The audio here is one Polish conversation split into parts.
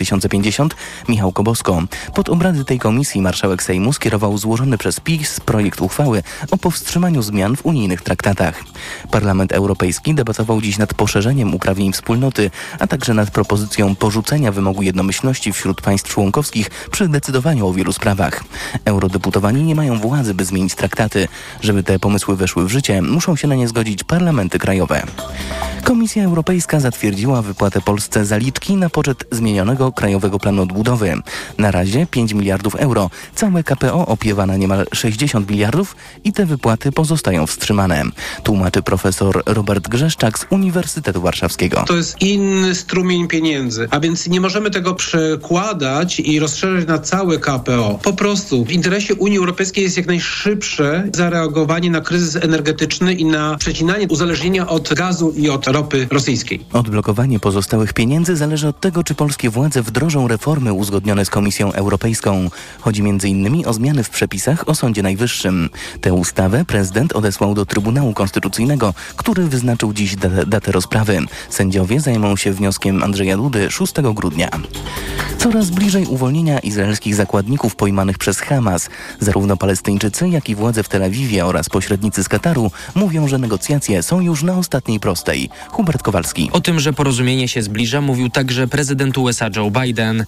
2050 Michał Kobosko. Pod obrady tej komisji marszałek Sejmu skierował złożony przez PiS projekt uchwały o powstrzymaniu zmian w unijnych traktatach. Parlament Europejski debatował dziś nad poszerzeniem uprawnień wspólnoty, a także nad propozycją porzucenia wymogu jednomyślności wśród państw członkowskich przy decydowaniu o wielu sprawach. Eurodeputowani nie mają władzy, by zmienić traktaty. Żeby te pomysły weszły w życie, muszą się na nie zgodzić parlamenty krajowe. Komisja Europejska zatwierdziła wypłatę Polsce zaliczki na poczet zmienionego Krajowego Planu Odbudowy. Na razie 5 miliardów euro. Całe KPO opiewa na niemal 60 miliardów i te wypłaty pozostają wstrzymane. Tłumaczy profesor Robert Grzeszczak z Uniwersytetu Warszawskiego. To jest inny strumień pieniędzy, a więc nie możemy tego przekładać i rozszerzać na całe KPO. Po prostu w interesie Unii Europejskiej jest jak najszybsze zareagowanie na kryzys energetyczny i na przecinanie uzależnienia od gazu i od ropy rosyjskiej. Odblokowanie pozostałych pieniędzy zależy od tego, czy polskie władze wdrożą reformy uzgodnione z Komisją Europejską. Chodzi m.in. o zmiany w przepisach o Sądzie Najwyższym. Tę ustawę prezydent odesłał do Trybunału Konstytucyjnego, który wyznaczył dziś datę rozprawy. Sędziowie zajmą się wnioskiem Andrzeja Dudy 6 grudnia. Coraz bliżej uwolnienia izraelskich zakładników pojmanych przez Hamas. Zarówno Palestyńczycy, jak i władze w Tel Awiwie oraz pośrednicy z Kataru mówią, że negocjacje są już na ostatniej prostej. Hubert Kowalski. O tym, że porozumienie się zbliża, mówił także prezydent USA Joe Biden.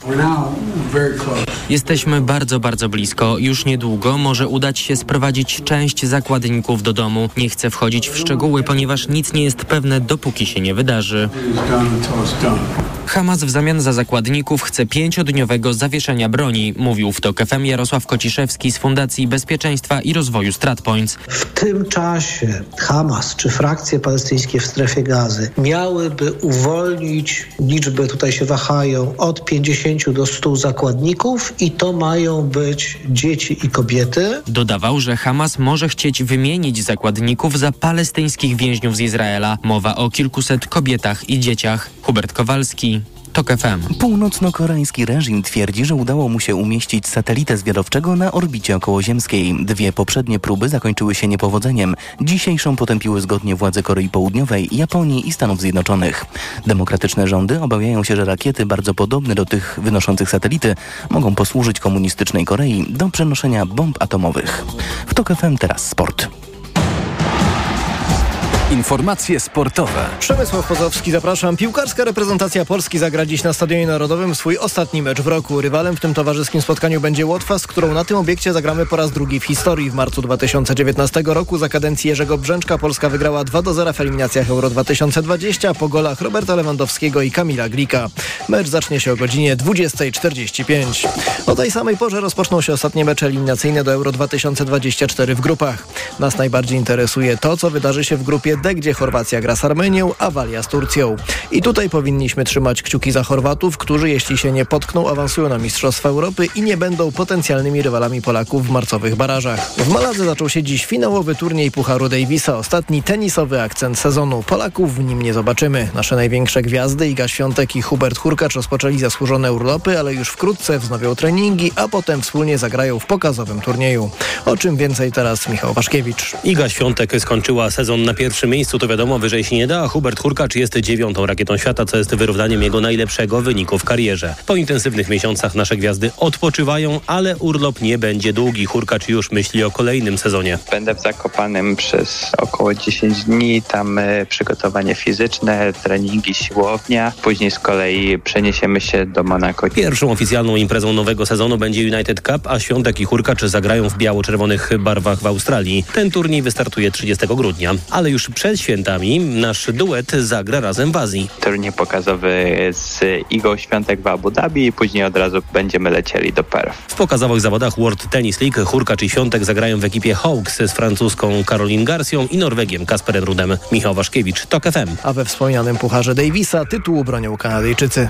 Jesteśmy bardzo, bardzo blisko. Już niedługo może udać się sprowadzić część zakładników do domu. Nie chcę wchodzić w szczegóły, ponieważ nic nie jest pewne, dopóki się nie wydarzy. Hamas w zamian za zakładników chce pięciodniowego zawieszenia broni, mówił w TOK FM Jarosław Kociszewski z Fundacji Bezpieczeństwa i Rozwoju StratPoints. W tym czasie Hamas czy frakcje palestyńskie w strefie gazy miałyby uwolnić, liczby tutaj się wahają, od 50 do 100 zakładników i to mają być dzieci i kobiety. Dodawał, że Hamas może chcieć wymienić zakładników za palestyńskich więźniów z Izraela. Mowa o kilkuset kobietach i dzieciach. Hubert Kowalski, TOK FM. Północno-koreański reżim twierdzi, że udało mu się umieścić satelitę zwiadowczego na orbicie okołoziemskiej. Dwie poprzednie próby zakończyły się niepowodzeniem. Dzisiejszą potępiły zgodnie władze Korei Południowej, Japonii i Stanów Zjednoczonych. Demokratyczne rządy obawiają się, że rakiety bardzo podobne do tych wynoszących satelity mogą posłużyć komunistycznej Korei do przenoszenia bomb atomowych. W TOK FM teraz sport. Informacje sportowe. Przemysław Pozowski, zapraszam. Piłkarska reprezentacja Polski zagra dziś na Stadionie Narodowym swój ostatni mecz w roku. Rywalem w tym towarzyskim spotkaniu będzie Łotwa, z którą na tym obiekcie zagramy po raz drugi w historii. W marcu 2019 roku za kadencji Jerzego Brzęczka Polska wygrała 2 do 0 w eliminacjach Euro 2020 po golach Roberta Lewandowskiego i Kamila Glika. Mecz zacznie się o godzinie 20.45. O tej samej porze rozpoczną się ostatnie mecze eliminacyjne do Euro 2024 w grupach. Nas najbardziej interesuje to, co wydarzy się w grupie D, gdzie Chorwacja gra z Armenią, a Walia z Turcją. I tutaj powinniśmy trzymać kciuki za Chorwatów, którzy jeśli się nie potkną, awansują na Mistrzostwa Europy i nie będą potencjalnymi rywalami Polaków w marcowych barażach. W Maladze zaczął się dziś finałowy turniej Pucharu Davisa, ostatni tenisowy akcent sezonu. Polaków w nim nie zobaczymy. Nasze największe gwiazdy Iga Świątek i Hubert Hurkacz rozpoczęli zasłużone urlopy, ale już wkrótce wznowią treningi, a potem wspólnie zagrają w pokazowym turnieju. O czym więcej teraz Michał Waszkiewicz. Iga Świątek skończyła sezon na pierwszym miejscu, to wiadomo, wyżej się nie da, a Hubert Hurkacz jest dziewiątą rakietą świata, co jest wyrównaniem jego najlepszego wyniku w karierze. Po intensywnych miesiącach nasze gwiazdy odpoczywają, ale urlop nie będzie długi. Hurkacz już myśli o kolejnym sezonie. Będę w Zakopanem przez około 10 dni, tam e, przygotowanie fizyczne, treningi, siłownia. Później z kolei przeniesiemy się do Monako. Pierwszą oficjalną imprezą nowego sezonu będzie United Cup, a Świątek i Hurkacz zagrają w biało-czerwonych barwach w Australii. Ten turniej wystartuje 30 grudnia, ale już przed świętami nasz duet zagra razem w Azji. Turniej pokazowy z Igą Świątek w Abu Dhabi i później od razu będziemy lecieli do Perth. W pokazowych zawodach World Tennis League Hurkacz i Świątek zagrają w ekipie Hawks z francuską Caroline Garcją i Norwegiem Kasperem Rudem. Michał Waszkiewicz, TOK FM. A we wspomnianym Pucharze Davisa tytułu bronią Kanadyjczycy.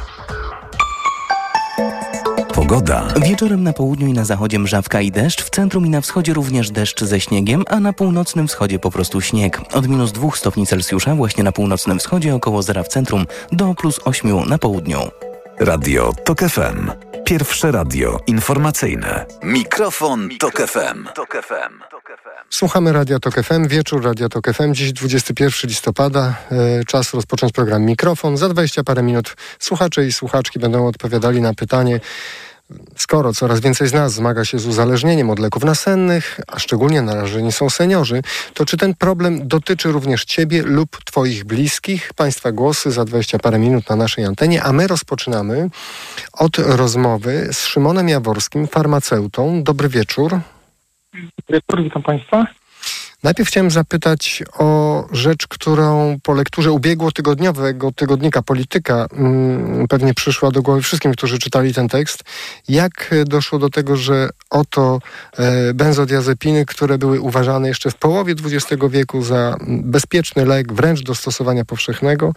Pogoda. Wieczorem na południu i na zachodzie mrzawka i deszcz, w centrum i na wschodzie również deszcz ze śniegiem, a na północnym wschodzie po prostu śnieg. Od minus 2 stopni Celsjusza właśnie na północnym wschodzie, około zera w centrum, do plus 8 na południu. Radio TOK FM. Pierwsze radio informacyjne. Mikrofon, Mikrofon Tok FM. Tok FM. Słuchamy Radia Tok FM, wieczór Radia Tok FM, dziś 21 listopada, e, czas rozpocząć program Mikrofon. Za 20 parę minut słuchacze i słuchaczki będą odpowiadali na pytanie, skoro coraz więcej z nas zmaga się z uzależnieniem od leków nasennych, a szczególnie narażeni są seniorzy, to czy ten problem dotyczy również Ciebie lub Twoich bliskich? Państwa głosy za 20 parę minut na naszej antenie, a my rozpoczynamy od rozmowy z Szymonem Jaworskim, farmaceutą. Dobry wieczór. Witam Państwa. Najpierw chciałem zapytać o rzecz, którą po lekturze ubiegłotygodniowego tygodnika Polityka mm, pewnie przyszła do głowy wszystkim, którzy czytali ten tekst. Jak doszło do tego, że oto e, benzodiazepiny, które były uważane jeszcze w połowie XX wieku za bezpieczny lek, wręcz do stosowania powszechnego,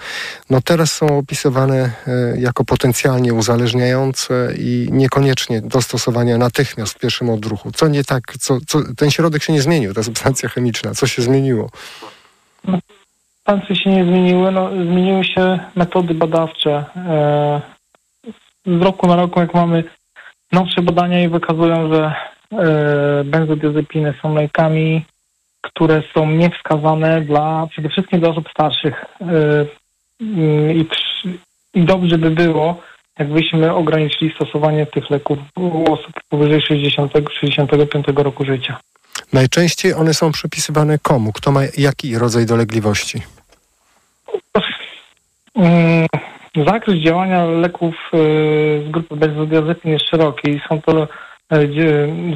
no teraz są opisywane e, jako potencjalnie uzależniające i niekoniecznie do stosowania natychmiast w pierwszym odruchu. Co nie tak, co, co, ten środek się nie zmienił, ta substancja chemiczna. Co się zmieniło? Substancje się nie zmieniły. No, zmieniły się metody badawcze. E, z roku na rok, jak mamy nowsze badania i wykazują, że e, benzodiazepiny są lekami, które są niewskazane dla, przede wszystkim dla osób starszych. E, i, I dobrze by było, jakbyśmy ograniczyli stosowanie tych leków u osób powyżej 60-65 roku życia. Najczęściej one są przypisywane komu? Kto ma jaki rodzaj dolegliwości? Mm, zakres działania leków y, z grupy benzodiazepin jest szeroki. Są to y,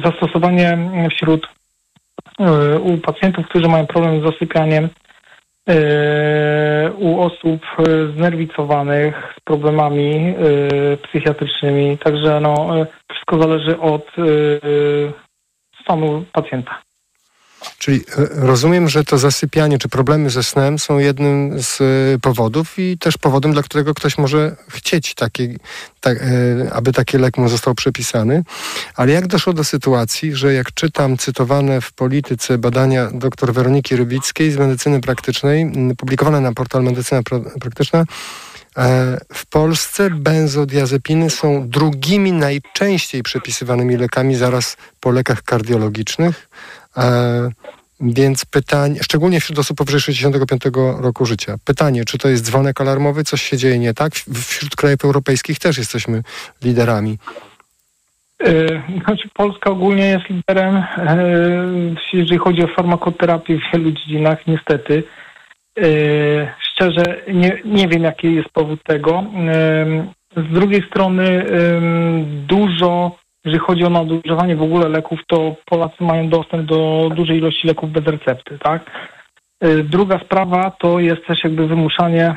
zastosowanie wśród y, u pacjentów, którzy mają problem z zasypianiem, u osób znerwicowanych z problemami psychiatrycznymi. Także no, wszystko zależy od stanu pacjenta. Czyli e, rozumiem, że to zasypianie czy problemy ze snem są jednym z e, powodów i też powodem, dla którego ktoś może chcieć, taki, tak, e, aby taki lek mu został przepisany. Ale jak doszło do sytuacji, że jak czytam cytowane w polityce badania dr Weroniki Rybickiej z medycyny praktycznej, publikowane na portal Medycyna Praktyczna, w Polsce benzodiazepiny są drugimi najczęściej przepisywanymi lekami zaraz po lekach kardiologicznych. E, więc pytanie, szczególnie wśród osób powyżej 65 roku życia. Pytanie, czy to jest dzwonek alarmowy, coś się dzieje nie tak? Wśród krajów europejskich też jesteśmy liderami. E, znaczy Polska ogólnie jest liderem, e, jeżeli chodzi o farmakoterapię w wielu dziedzinach, niestety. Szczerze nie, nie wiem, jaki jest powód tego. Z drugiej strony dużo jeżeli chodzi o nadużywanie w ogóle leków, to Polacy mają dostęp do dużej ilości leków bez recepty, tak? Y, druga sprawa to jest też jakby wymuszanie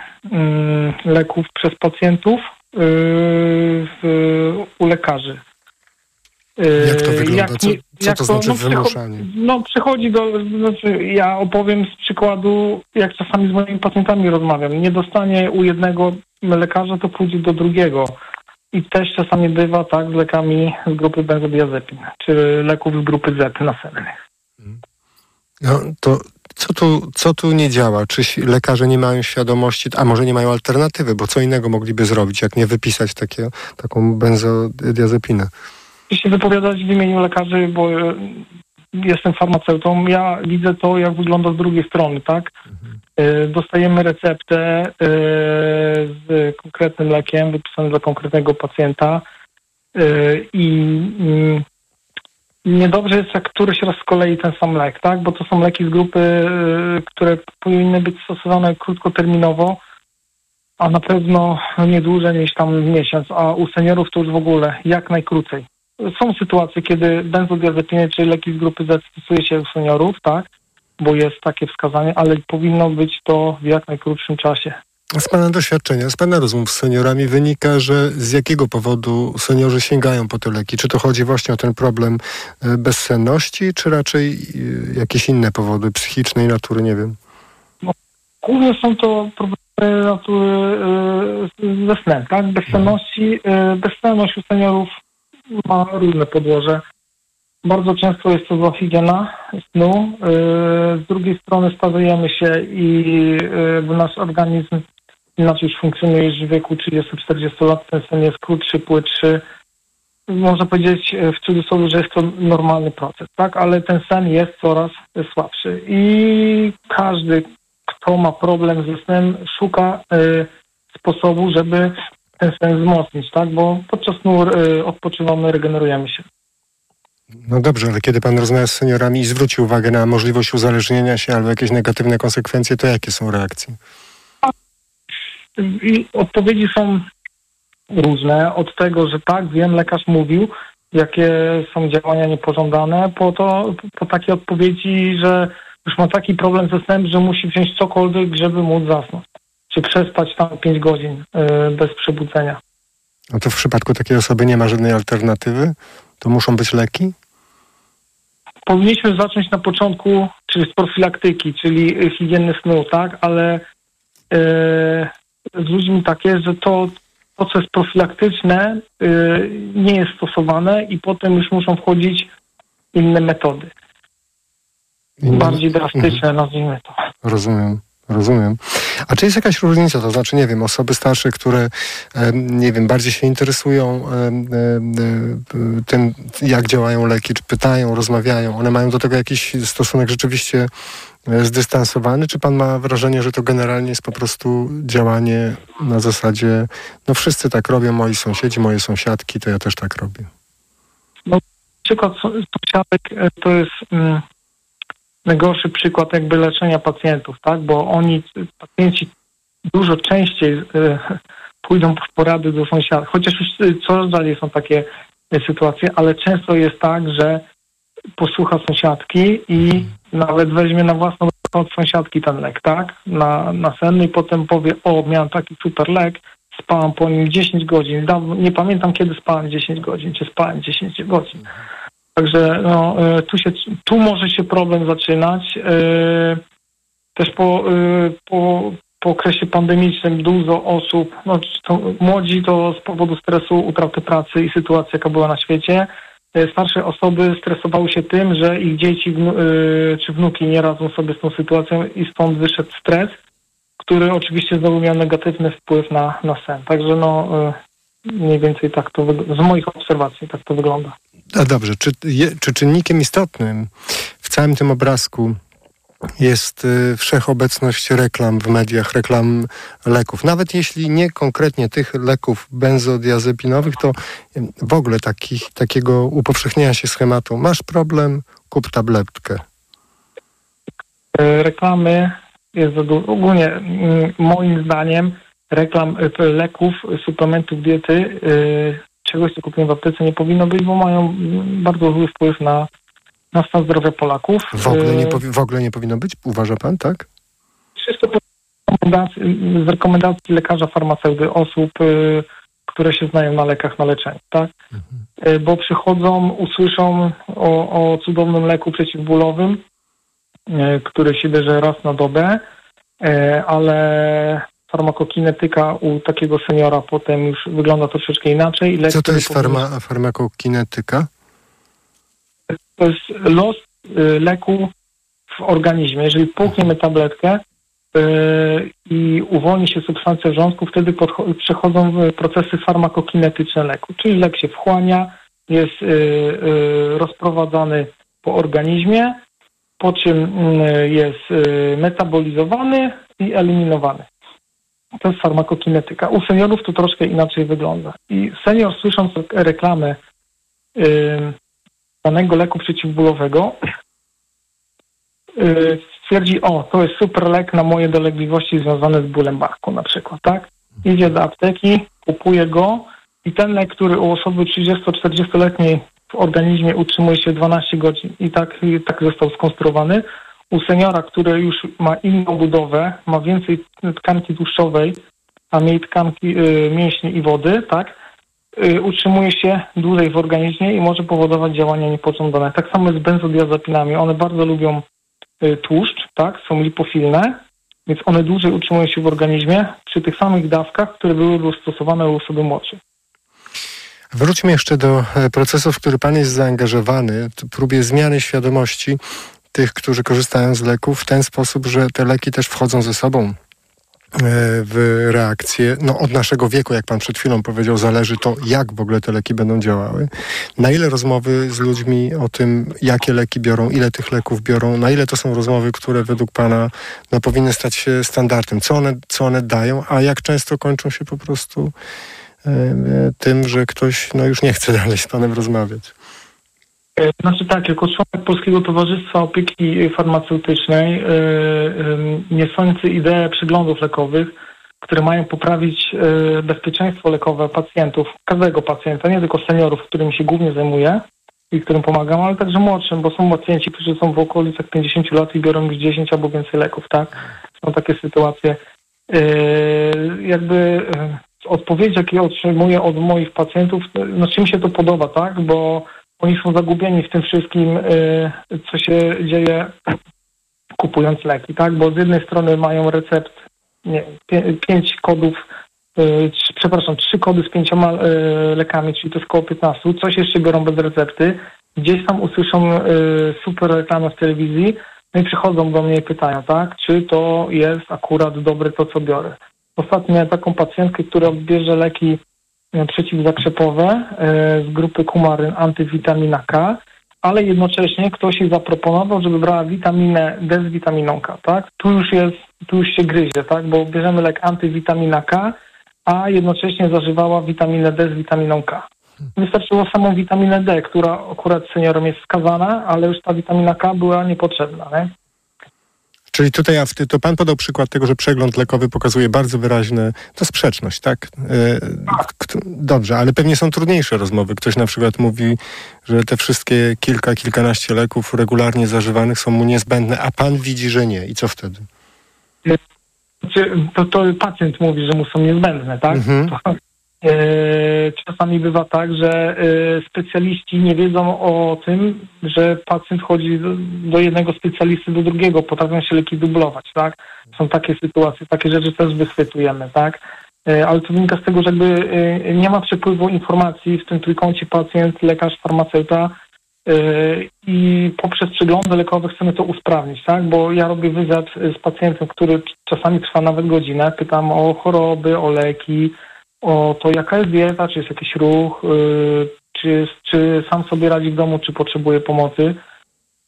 leków przez pacjentów w, u lekarzy. Y, jak to wygląda? Co, co to znaczy no, wymuszanie? No przychodzi do, znaczy ja opowiem z przykładu, jak czasami z moimi pacjentami rozmawiam. Nie dostanie u jednego lekarza, to pójdzie do drugiego. I też czasami bywa tak z lekami z grupy benzodiazepin, czy leków z grupy Z nasennych. No to co tu, co tu nie działa? Czy lekarze nie mają świadomości, a może nie mają alternatywy, bo co innego mogliby zrobić, jak nie wypisać takie, taką benzodiazepinę? Się wypowiadać w imieniu lekarzy, bo e, jestem farmaceutą, ja widzę to, jak wygląda z drugiej strony, tak? Mhm. E, dostajemy receptę e, z konkretnym lekiem wypisanym dla konkretnego pacjenta i mm, niedobrze jest, jak któryś raz z kolei ten sam lek, tak? Bo to są leki z grupy, które powinny być stosowane krótkoterminowo, a na pewno nie dłużej niż tam miesiąc, a u seniorów to już w ogóle jak najkrócej. Są sytuacje, kiedy benzodiazepiny, czyli leki z grupy Z stosuje się u seniorów, tak? bo jest takie wskazanie, ale powinno być to w jak najkrótszym czasie. Z Pana doświadczenia, z Pana rozmów z seniorami wynika, że z jakiego powodu seniorzy sięgają po te leki? Czy to chodzi właśnie o ten problem e, bezsenności, czy raczej e, jakieś inne powody psychicznej natury, nie wiem? No, głównie są to problemy natury e, ze snem, tak? Bezsenności, bezsenność u seniorów ma różne podłoże. Bardzo często jest to zahigiena snu. Y, z drugiej strony starzejemy się i y, nasz organizm inaczej już funkcjonuje niż w wieku 30-40 lat. Ten sen jest krótszy, płytszy. można powiedzieć e, w cudzysłowie, że jest to normalny proces, tak? Ale ten sen jest coraz słabszy i każdy, kto ma problem ze snem, szuka y, sposobu, żeby ten sen wzmocnić, tak? Bo podczas snu y, odpoczywamy, regenerujemy się. No dobrze, ale kiedy pan rozmawia z seniorami i zwróci uwagę na możliwość uzależnienia się albo jakieś negatywne konsekwencje, to jakie są reakcje? I odpowiedzi są różne. Od tego, że tak, wiem, lekarz mówił, jakie są działania niepożądane, po to, po takie odpowiedzi, że już ma taki problem ze snem, że musi wziąć cokolwiek, żeby móc zasnąć. Czy przespać tam 5 godzin y, bez przebudzenia. No to w przypadku takiej osoby nie ma żadnej alternatywy? To muszą być leki? Powinniśmy zacząć na początku, czyli z profilaktyki, czyli higieny snu, tak? Ale y, z ludźmi tak jest, że to, to co jest profilaktyczne, y, nie jest stosowane i potem już muszą wchodzić inne metody. Inne- Bardziej drastyczne, Mhm. nazwijmy to. Rozumiem. Rozumiem. A czy jest jakaś różnica? To znaczy, nie wiem, osoby starsze, które, nie wiem, bardziej się interesują em, tym, jak działają leki, czy pytają, rozmawiają, one mają do tego jakiś stosunek rzeczywiście e, zdystansowany, czy pan ma wrażenie, że to generalnie jest po prostu działanie na zasadzie, no wszyscy tak robią, moi sąsiedzi, moje sąsiadki, to ja też tak robię. Przykład so- sąsiadek e, to jest najgorszy przykład jakby leczenia pacjentów, tak? Bo oni, pacjenci dużo częściej e, pójdą w porady do sąsiadów, chociaż już e, coraz rzadziej są takie e, sytuacje, ale często jest tak, że posłucha sąsiadki i nawet weźmie na własną od sąsiadki ten lek, tak? Na, na senny i potem powie, o, miałem taki super lek, spałam po nim 10 godzin. Dawno, nie pamiętam, kiedy spałem 10 godzin, czy spałem 10 godzin. Także no, e, tu, się, tu może się problem zaczynać. E, Też po, e, po, po okresie pandemicznym dużo osób, no, to młodzi to z powodu stresu, utraty pracy i sytuacji, jaka była na świecie. Starsze osoby stresowały się tym, że ich dzieci czy wnuki nie radzą sobie z tą sytuacją i stąd wyszedł stres, który oczywiście znowu miał negatywny wpływ na, na sen. Także no, mniej więcej tak to z moich obserwacji tak to wygląda. A dobrze, czy, je, czy czynnikiem istotnym w całym tym obrazku jest y, wszechobecność reklam w mediach, reklam leków? Nawet jeśli nie konkretnie tych leków benzodiazepinowych, to y, w ogóle takich, takiego upowszechnienia się schematu. Masz problem, kup tabletkę. E, reklamy jest. Ogólnie mm, moim zdaniem reklam e, leków, suplementów diety, e, czegoś co kupimy w aptece nie powinno być, bo mają mm, bardzo zły wpływ na, na stan zdrowia Polaków. W ogóle, nie E, powi- w ogóle nie powinno być? Uważa pan, tak? Wszystko z rekomendacji lekarza farmaceuty, osób, które się znają na lekach, na leczeniu, tak? Y, Bo przychodzą, usłyszą o, o cudownym leku przeciwbólowym, który się bierze raz na dobę, ale farmakokinetyka u takiego seniora potem już wygląda troszeczkę inaczej. Lek, Co to jest farma, farmakokinetyka? to jest los y, leku w organizmie. Jeżeli połkniemy tabletkę y, i uwolni się substancja wrzątku, wtedy przechodzą procesy farmakokinetyczne leku. Czyli lek się wchłania, jest y, rozprowadzany po organizmie, po czym y, jest metabolizowany i eliminowany. To jest farmakokinetyka. U seniorów to troszkę inaczej wygląda. I senior słysząc reklamę y, danego leku przeciwbólowego yy, stwierdzi, o, to jest super lek na moje dolegliwości związane z bólem barku na przykład, tak? Idzie do apteki, kupuje go i ten lek, który u osoby 30-40-letniej w organizmie utrzymuje się 12 godzin i tak, i tak został skonstruowany, u seniora, który już ma inną budowę, ma więcej tkanki tłuszczowej, a mniej tkanki y, mięśni i wody, tak? y, utrzymuje się dłużej w organizmie i może powodować działania niepożądane. Tak samo jest z benzodiazepinami. One bardzo lubią y, tłuszcz, tak, są lipofilne, więc one dłużej utrzymują się w organizmie przy tych samych dawkach, które były stosowane u osoby młodszej. Wróćmy jeszcze do e, procesu, w który Pan jest zaangażowany, próbie zmiany świadomości tych, którzy korzystają z leków w ten sposób, że te leki też wchodzą ze sobą w reakcję. No, od naszego wieku, jak pan przed chwilą powiedział, zależy to, jak w ogóle te leki będą działały. Na ile rozmowy z ludźmi o tym, jakie leki biorą, ile tych leków biorą, na ile to są rozmowy, które według pana no, powinny stać się standardem, co one, co one dają, a jak często kończą się po prostu e, e, tym, że ktoś no, już nie chce dalej z panem rozmawiać. E, znaczy tak, jako członek Polskiego Towarzystwa Opieki Farmaceutycznej, yy, yy, niosący ideę przeglądów lekowych, które mają poprawić bezpieczeństwo lekowe pacjentów, każdego pacjenta, nie tylko seniorów, którym się głównie zajmuję i którym pomagam, ale także młodszym, bo są pacjenci, którzy są w okolicach 50 lat i biorą już 10 albo więcej leków, tak? Są takie sytuacje. Jakby odpowiedź, jakie otrzymuję od moich pacjentów, no czym się to podoba, tak? Bo oni są zagubieni w tym wszystkim, y, co się dzieje kupując leki, tak? Bo z jednej strony mają recept, nie, pięć kodów, y, przepraszam, trzy kody z pięcioma y, lekami, czyli to jest około 15, coś jeszcze biorą bez recepty, gdzieś tam usłyszą super reklamę w telewizji, no i przychodzą do mnie i pytają, tak, czy to jest akurat dobre to, co biorę. Ostatnio miałem taką pacjentkę, która bierze leki E, przeciwzakrzepowe e, z grupy kumaryn antywitamina K, ale jednocześnie ktoś jej zaproponował, żeby brała witaminę D z witaminą K, tak? Tu już jest, tu już się gryzie, tak? Bo bierzemy lek antywitamina K, a jednocześnie zażywała witaminę D z witaminą K. Wystarczyło samą witaminę D, która akurat seniorom jest wskazana, ale już ta witamina K była niepotrzebna, nie? Czyli tutaj to pan podał przykład tego, że przegląd lekowy pokazuje bardzo wyraźne, to sprzeczność, tak? E, dobrze, ale pewnie są trudniejsze rozmowy. Ktoś na przykład mówi, że te wszystkie kilka, kilkanaście leków regularnie zażywanych są mu niezbędne, a pan widzi, że nie. I co wtedy? Znaczy, to, to pacjent mówi, że mu są niezbędne, tak? Mhm. To, czasami bywa tak, że e, specjaliści nie wiedzą o tym, że pacjent chodzi do jednego specjalisty, do drugiego, potrafią się leki dublować, tak? Są takie sytuacje, takie rzeczy też wychwytujemy, tak? E, ale to wynika z tego, że jakby nie ma przepływu informacji w tym trójkącie pacjent, lekarz, farmaceuta i poprzez przeglądy lekowe chcemy to usprawnić, tak? Bo ja robię wywiad z pacjentem, który czasami trwa nawet godzinę, pytam o choroby, o leki, o to, jaka jest dieta, czy jest jakiś ruch, yy, czy, czy sam sobie radzi w domu, czy potrzebuje pomocy.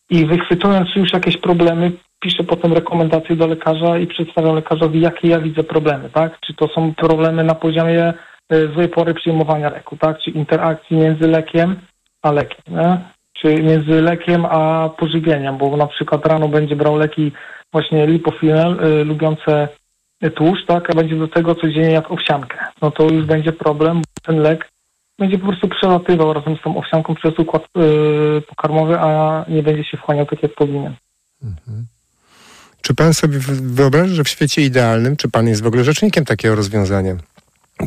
I wychwytując już jakieś problemy, piszę potem rekomendacje do lekarza i przedstawiam lekarzowi, jakie ja widzę problemy, tak? Czy to są problemy na poziomie y, złej pory przyjmowania leku, tak? Czy interakcji między lekiem a lekiem, nie? Czy między lekiem a pożywieniem, bo na przykład rano będzie brał leki właśnie lipofilel, y, lubiące tłuszcz, tak, a będzie do tego codziennie jak owsiankę. No to już będzie problem, bo ten lek będzie po prostu przelatywał razem z tą owsianką przez układ yy, pokarmowy, a nie będzie się wchłaniał tak, jak powinien. Mhm. Czy pan sobie wyobraża, że w świecie idealnym, czy pan jest w ogóle rzecznikiem takiego rozwiązania?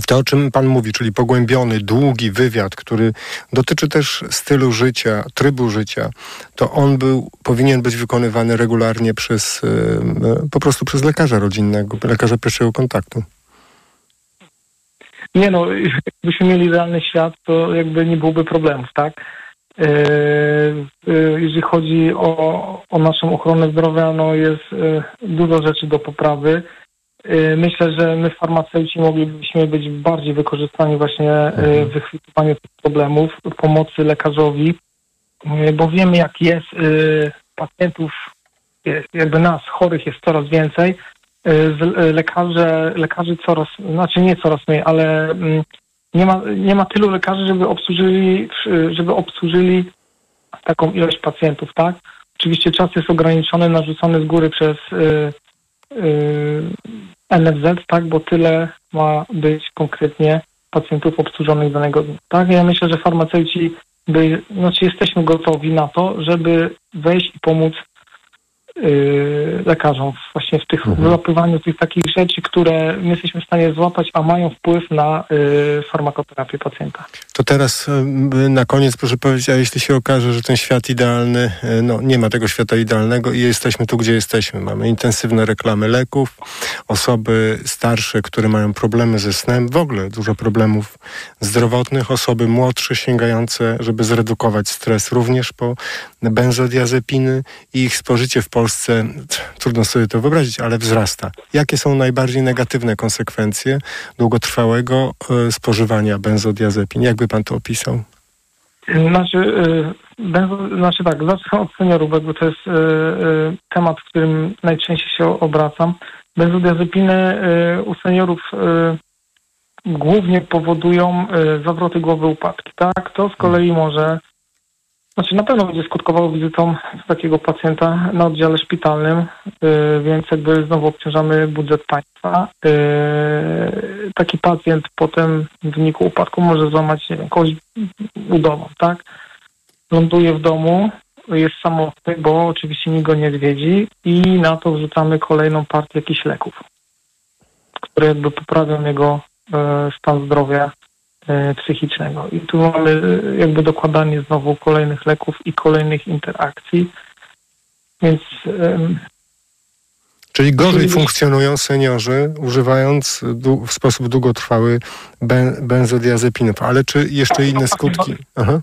To, o czym Pan mówi, czyli pogłębiony, długi wywiad, który dotyczy też stylu życia, trybu życia, to on był, powinien być wykonywany regularnie przez, e, po prostu przez lekarza rodzinnego, lekarza pierwszego kontaktu. Nie no, jakbyśmy mieli idealny świat, to jakby nie byłoby problemów, tak? E, e, jeżeli chodzi o, o naszą ochronę zdrowia, no jest dużo rzeczy do poprawy. Y, myślę, że my farmaceuci moglibyśmy być bardziej wykorzystani właśnie y, mhm. w wychwytywaniu tych problemów, pomocy lekarzowi, y, bo wiemy jak jest pacjentów, jakby nas chorych jest coraz więcej, lekarze, lekarzy coraz, znaczy nie coraz mniej, ale mm, nie ma, nie ma tylu lekarzy, żeby obsłużyli, żeby obsłużyli taką ilość pacjentów, tak? Oczywiście czas jest ograniczony, narzucony z góry przez NFZ, tak, bo tyle ma być konkretnie pacjentów obsłużonych danego dnia. Tak, ja myślę, że farmaceuci by, znaczy jesteśmy gotowi na to, żeby wejść i pomóc yy, lekarzom właśnie w tych mhm. wyłapywaniu tych takich rzeczy, które my jesteśmy w stanie złapać, a mają wpływ na yy, farmakoterapię pacjenta. To teraz yy, na koniec proszę powiedzieć, a jeśli się okaże, że ten świat idealny, no nie ma tego świata idealnego i jesteśmy tu, gdzie jesteśmy. Mamy intensywne reklamy leków, osoby starsze, które mają problemy ze snem, w ogóle dużo problemów zdrowotnych, osoby młodsze sięgające, żeby zredukować stres również po benzodiazepiny i ich spożycie w Polsce Polsce, trudno sobie to wyobrazić, ale wzrasta. Jakie są najbardziej negatywne konsekwencje długotrwałego e, spożywania benzodiazepin? Jakby pan to opisał? Znaczy, y, benzo, znaczy tak, zacznę od seniorów, jakby to jest y, temat, w którym najczęściej się obracam. Benzodiazepiny u seniorów głównie powodują zawroty głowy, upadki, tak? To z kolei może, znaczy na pewno będzie skutkowało wizytą takiego pacjenta na oddziale szpitalnym, y, więc jakby znowu obciążamy budżet państwa. Y, taki pacjent potem w wyniku upadku może złamać nie wiem, kość udową, tak? Ląduje w domu, jest samotny, bo oczywiście nikt go nie odwiedzi i na to wrzucamy kolejną partię jakichś leków, które jakby poprawią jego e, stan zdrowia psychicznego. I tu mamy e, jakby dokładanie znowu kolejnych leków i kolejnych interakcji. Więc Czyli gorzej Czyli- funkcjonują seniorzy, używając w sposób długotrwały ben, benzodiazepinów. Ale czy jeszcze inne skutki? Aha.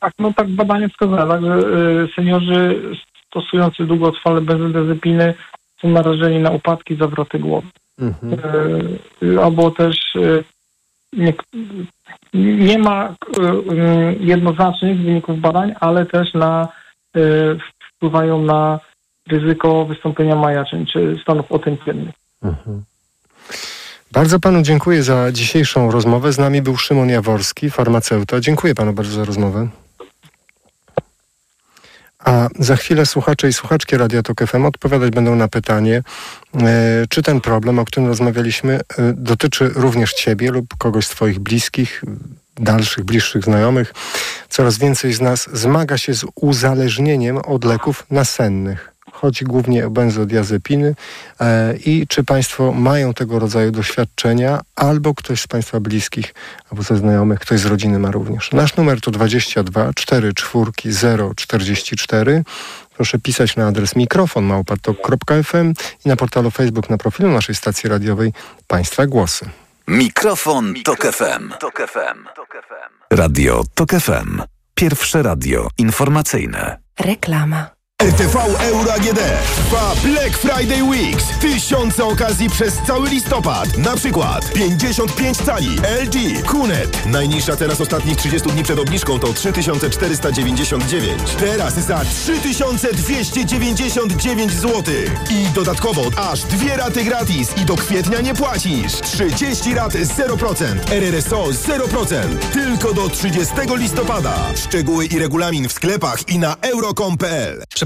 tak, no tak badania wskazały, tak, że y, seniorzy stosujący długotrwale benzodiazepiny są narażeni na upadki, zawroty głowy. Mhm. Albo też nie, ma y, y, jednoznacznych wyników badań, ale też na y, wpływają na ryzyko wystąpienia majaczeń czy stanów otępiennych. Mhm. Bardzo panu dziękuję za dzisiejszą rozmowę. Z nami był Szymon Jaworski, farmaceuta. Dziękuję panu bardzo za rozmowę. A za chwilę słuchacze i słuchaczki Radia Tok FM odpowiadać będą na pytanie, e, czy ten problem, o którym rozmawialiśmy, e, dotyczy również ciebie lub kogoś z twoich bliskich, dalszych, bliższych znajomych. Coraz więcej z nas zmaga się z uzależnieniem od leków nasennych. Chodzi głównie o benzodiazepiny e, i czy Państwo mają tego rodzaju doświadczenia, albo ktoś z Państwa bliskich, albo ze znajomych, ktoś z rodziny ma również. Nasz numer to 22 4 4 0 44. Proszę pisać na adres mikrofon małpatok.fm i na portalu Facebook na profilu naszej stacji radiowej Państwa Głosy. Mikrofon, Tok FM. Radio Tok FM. Pierwsze radio informacyjne. Reklama. RTV Euro AGD trwa Black Friday Weeks. Tysiące okazji przez cały listopad. Na przykład 55 cali LG Kunet. Najniższa teraz ostatnich 30 dni przed obniżką to 3499. Teraz za 3299 zł. I dodatkowo aż dwie raty gratis i do kwietnia nie płacisz. 30 rat 0%. RRSO 0%. Tylko do 30 listopada. Szczegóły i regulamin w sklepach i na euro.com.pl.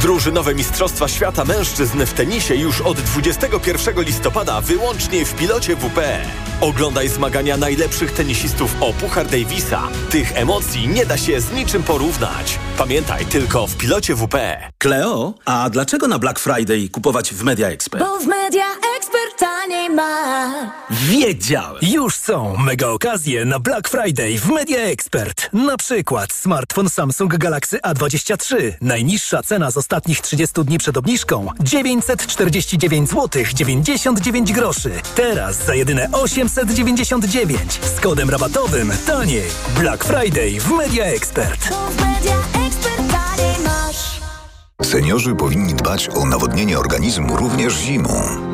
Drużynowe Mistrzostwa Świata Mężczyzn w tenisie już od 21 listopada wyłącznie w pilocie WP. Oglądaj zmagania najlepszych tenisistów o Puchar Davisa. Tych emocji nie da się z niczym porównać. Pamiętaj tylko w pilocie WP. Kleo, a dlaczego na Black Friday kupować w Media Expert? Bo w Media Expert taniej ma. Wiedziałem! Już są mega okazje na Black Friday w Media Expert. Na przykład smartfon Samsung Galaxy A23. Najniższa cena z ostatnich 30 dni przed obniżką 949 zł 99 groszy. Teraz za jedyne 899 z kodem rabatowym taniej. Black Friday w Media Expert. Seniorzy powinni dbać o nawodnienie organizmu również zimą.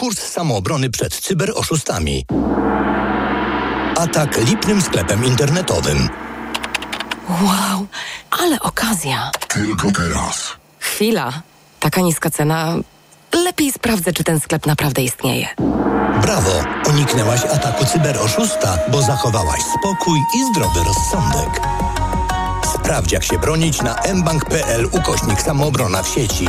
kurs samoobrony przed cyberoszustami. Atak lipnym sklepem internetowym. Wow, ale okazja. Tylko teraz. Chwila. Taka niska cena. lepiej sprawdzę, czy ten sklep naprawdę istnieje. Brawo! Uniknęłaś ataku cyberoszusta, bo zachowałaś spokój i zdrowy rozsądek. Sprawdź, jak się bronić na mbank.pl ukośnik samoobrona w sieci.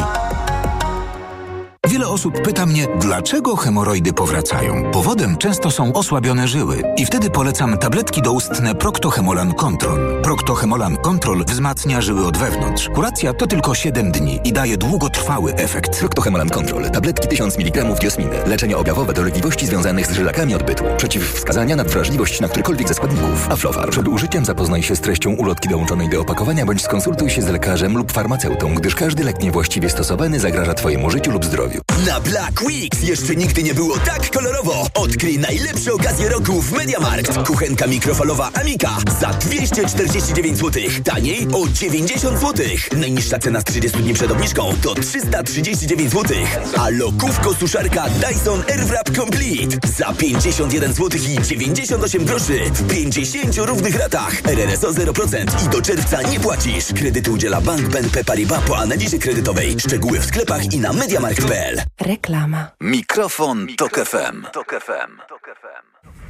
Wiele osób pyta mnie, dlaczego hemoroidy powracają. Powodem często są osłabione żyły i wtedy polecam tabletki doustne Proctohemolan Control. Proctohemolan Control wzmacnia żyły od wewnątrz. Kuracja to tylko 7 dni i daje długotrwały efekt. Proctohemolan Control. Tabletki 1000 mg diosminy. Leczenie objawowe dolegliwości związanych z żylakami odbytu. Przeciwwskazania na wrażliwość na którykolwiek ze składników. Aflofar. Przed użyciem zapoznaj się z treścią ulotki dołączonej do opakowania bądź skonsultuj się z lekarzem lub farmaceutą, gdyż każdy lek niewłaściwie stosowany zagraża Twojemu życiu lub zdrowiu. Na Black Weeks jeszcze nigdy nie było tak kolorowo. Odkryj najlepsze okazje roku w MediaMarkt. Kuchenka mikrofalowa Amika za 249 zł. Taniej o 90 zł. Najniższa cena z 30 dni przed obniżką to 339 zł. A lokówko suszarka Dyson Airwrap Complete za 51 zł i 98 groszy w 50 równych ratach. RRSO 0% i do czerwca nie płacisz. Kredyty udziela Bank BNP Paribas po analizie kredytowej. Szczegóły w sklepach i na mediamarkt.pl. Reklama. Mikrofon, Tok FM.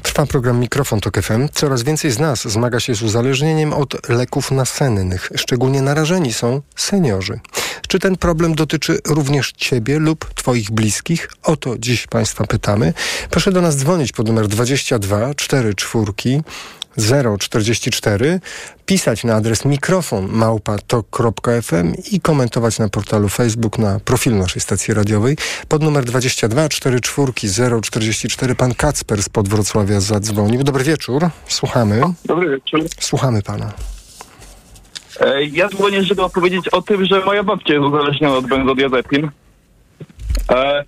Trwa program Mikrofon Tok FM. Coraz więcej z nas zmaga się z uzależnieniem od leków nasennych. Szczególnie narażeni są seniorzy. Czy ten problem dotyczy również Ciebie lub Twoich bliskich? O to dziś Państwa pytamy. Proszę do nas dzwonić pod numer 22 44 044, pisać na adres mikrofon małpa.tok.fm i komentować na portalu Facebook na profilu naszej stacji radiowej. Pod numer 22 44 044 pan Kacper z Podwrocławia zadzwonił. Dobry wieczór, słuchamy. Dobry wieczór. Słuchamy pana. E, Ja dzwonię, żeby opowiedzieć o tym, że moja babcia jest uzależniona od benzodiazepin. E,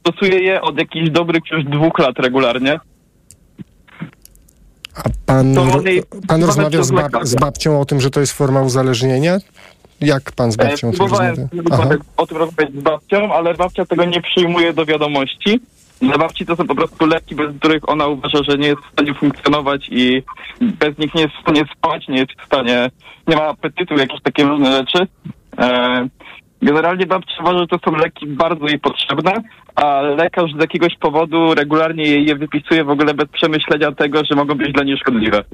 Stosuję je od jakichś dobrych już dwóch lat regularnie. Pan, one- pan mamy rozmawiał z, z bab- lekarzem. z babcią o tym, że to jest forma uzależnienia? Jak pan z E, babcią Próbowałem? Aha. o tym rozmawiać z babcią, ale babcia tego nie przyjmuje do wiadomości. Dla babci to są po prostu leki, bez których ona uważa, że nie jest w stanie funkcjonować i bez nich nie jest w stanie spać, nie jest w stanie, nie ma apetytu, jakieś takie różne rzeczy. E, generalnie babcia uważa, że to są leki bardzo jej potrzebne, a lekarz z jakiegoś powodu regularnie je wypisuje w ogóle bez przemyślenia tego, że mogą być dla niej szkodliwe.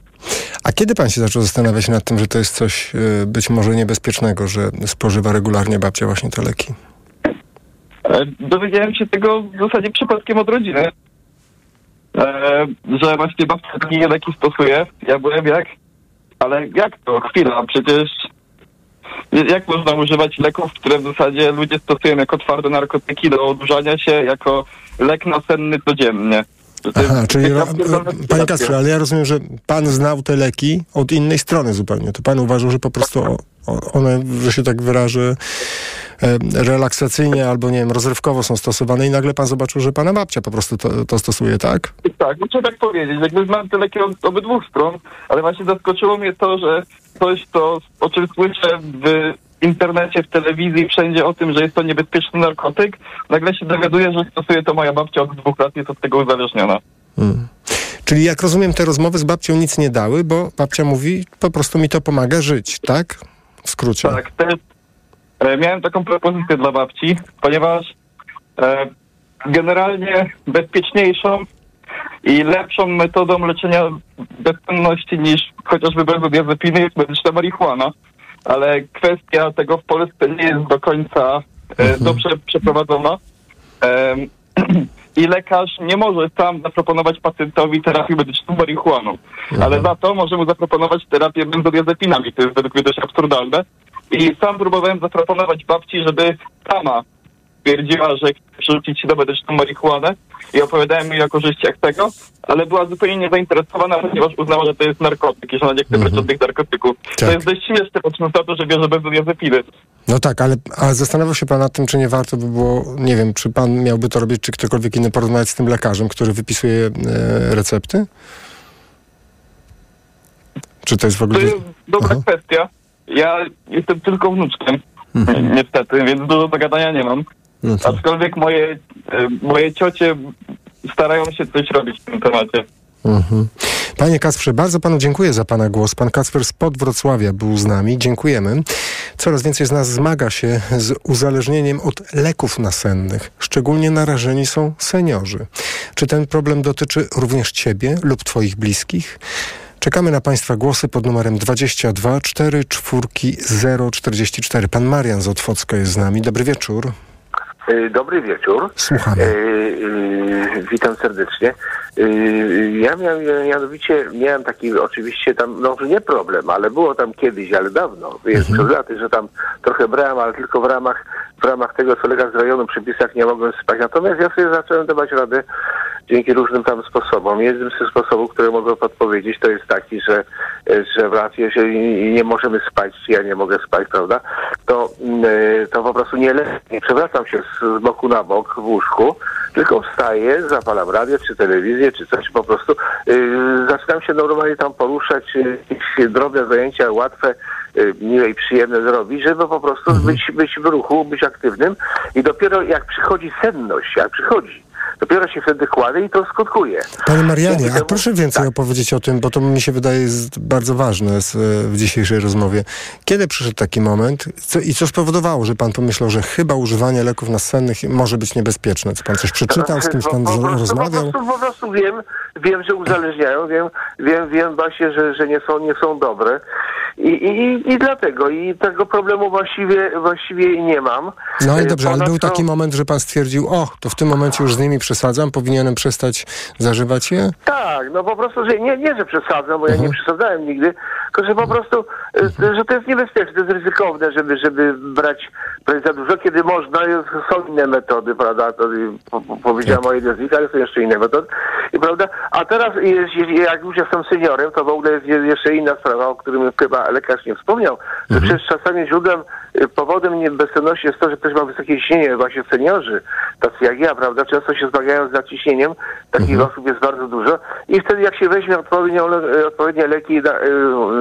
A kiedy pan się zaczął zastanawiać nad tym, że to jest coś y, być może niebezpiecznego, że spożywa regularnie babcia właśnie te leki? E, Dowiedziałem się tego w zasadzie przypadkiem od rodziny, e, że właśnie babcia takie leki stosuje. Ja byłem jak, ale jak to? Chwila, przecież jak można używać leków, które w zasadzie ludzie stosują jako twarde narkotyki do odurzania się, jako lek nasenny codziennie? Aha, czyli ro, pierdolona panie. Kasprze, ale ja rozumiem, że pan znał te leki od innej strony zupełnie. To pan uważał, że po prostu one, że się tak wyrażę, e, relaksacyjnie albo nie wiem, rozrywkowo są stosowane i nagle pan zobaczył, że pana babcia po prostu to, to stosuje, tak? Tak, muszę tak powiedzieć. Jakby znam te leki od obydwu stron, ale właśnie zaskoczyło mnie to, że coś to, o czym słyszę w internecie, w telewizji, wszędzie o tym, że jest to niebezpieczny narkotyk, nagle się dowiaduję, że stosuje to moja babcia od dwóch lat, jest od tego uzależniona. Czyli jak rozumiem, te rozmowy z babcią nic nie dały, bo babcia mówi, po prostu mi to pomaga żyć, tak? W skrócie. Tak, też e, miałem taką propozycję dla babci, ponieważ e, generalnie bezpieczniejszą i lepszą metodą leczenia bezsenności niż chociażby benzodiazepiny jest medyczna marihuana, ale kwestia tego w Polsce nie jest do końca e, dobrze przeprowadzona. I lekarz nie może sam zaproponować pacjentowi terapii medyczną marihuaną, ale za to może mu zaproponować terapię benzodiazepinami. To jest według mnie dość absurdalne. I sam próbowałem zaproponować babci, żeby sama stwierdziła, że chce przerzucić się do medyczną marihuanę i opowiadałem jej o korzyściach tego, ale była zupełnie niezainteresowana, ponieważ uznała, że to jest narkotyk i że ona nie chce brać od tych narkotyków. To jest dość śmieszne, patrząc na to, że bierze benzodiazepiny. No tak, ale, ale zastanawiał się pan nad tym, czy nie warto by było, nie wiem, czy pan miałby to robić, czy ktokolwiek inny porozmawiać z tym lekarzem, który wypisuje e, recepty? Czy to jest w ogóle... To jest dobra kwestia. Ja jestem tylko wnuczkiem, niestety, więc dużo do gadania nie mam. No to- Aczkolwiek moje, e, moje ciocie starają się coś robić w tym temacie. Mhm. Panie Kacprze, bardzo panu dziękuję za pana głos. Pan Kacper z Podwrocławia był z nami. Dziękujemy. Coraz więcej z nas zmaga się z uzależnieniem od leków nasennych. Szczególnie narażeni są seniorzy. Czy ten problem dotyczy również Ciebie lub Twoich bliskich? Czekamy na Państwa głosy pod numerem 22 4 4 044. Pan Marian z Otwocka jest z nami. Dobry wieczór. Y, Dobry wieczór. Słuchamy. Y, y, witam serdecznie. Ja miałem, mianowicie miałem taki oczywiście tam, no nie problem, ale było tam kiedyś, ale dawno, jest Mhm. laty, że tam trochę brałem, ale tylko w ramach, w ramach tego, co lekarz z rejonu przy przepisach nie mogłem spać. Natomiast ja sobie zacząłem dawać radę dzięki różnym tam sposobom. Jednym z tych sposobów, które mogę podpowiedzieć, to jest taki, że, że w razie, jeżeli nie możemy spać, czy ja nie mogę spać, prawda, to, mm, to po prostu nie, le- nie przewracam się z, z boku na bok w łóżku, tylko wstaję, zapalam radio, czy telewizję, czy coś, po prostu. Yy, zaczynam się normalnie tam poruszać, yy, jakieś drobne zajęcia, łatwe, yy, miłe i przyjemne zrobić, żeby po prostu być, być w ruchu, być aktywnym. I dopiero jak przychodzi senność, jak przychodzi, dopiero się wtedy kładę i to skutkuje. Panie Marianie, a proszę więcej opowiedzieć o tym, bo to mi się wydaje jest bardzo ważne z, w dzisiejszej rozmowie. Kiedy przyszedł taki moment co, i co spowodowało, że pan pomyślał, że chyba używanie leków nasennych może być niebezpieczne? Co pan coś przeczytał, z kimś pan po, po, prostu, rozmawiał? Po prostu, po prostu wiem, wiem, że uzależniają, wiem, wiem, wiem właśnie, że, że nie, są, nie są dobre. I, i, I dlatego, i tego problemu właściwie, właściwie nie mam. No i E, dobrze, ale był taki moment, że pan stwierdził, o, to w tym momencie już z nimi przesadzam, powinienem przestać zażywać je? Tak, no po prostu, że nie, nie że przesadzam, bo ja Mhm. nie przesadzałem nigdy, tylko że po prostu, e, że to jest niebezpieczne, to jest ryzykowne, żeby, żeby brać, za dużo, kiedy można, są inne metody, prawda, to y, po, po, powiedziałem o jednej z nich, ale są jeszcze inne metody, i prawda, a teraz jak już jestem seniorem, to w ogóle jest je- jeszcze inna sprawa, o którym chyba lekarz nie wspomniał, że przecież czasami źródłem, y, powodem bezsenności jest to, że ktoś ma wysokie ciśnienie, właśnie seniorzy, tacy jak ja, prawda, często się zmagają z naciśnieniem, takich osób jest bardzo dużo i wtedy jak się weźmie odpowiednio, le- odpowiednie leki, da- y, y,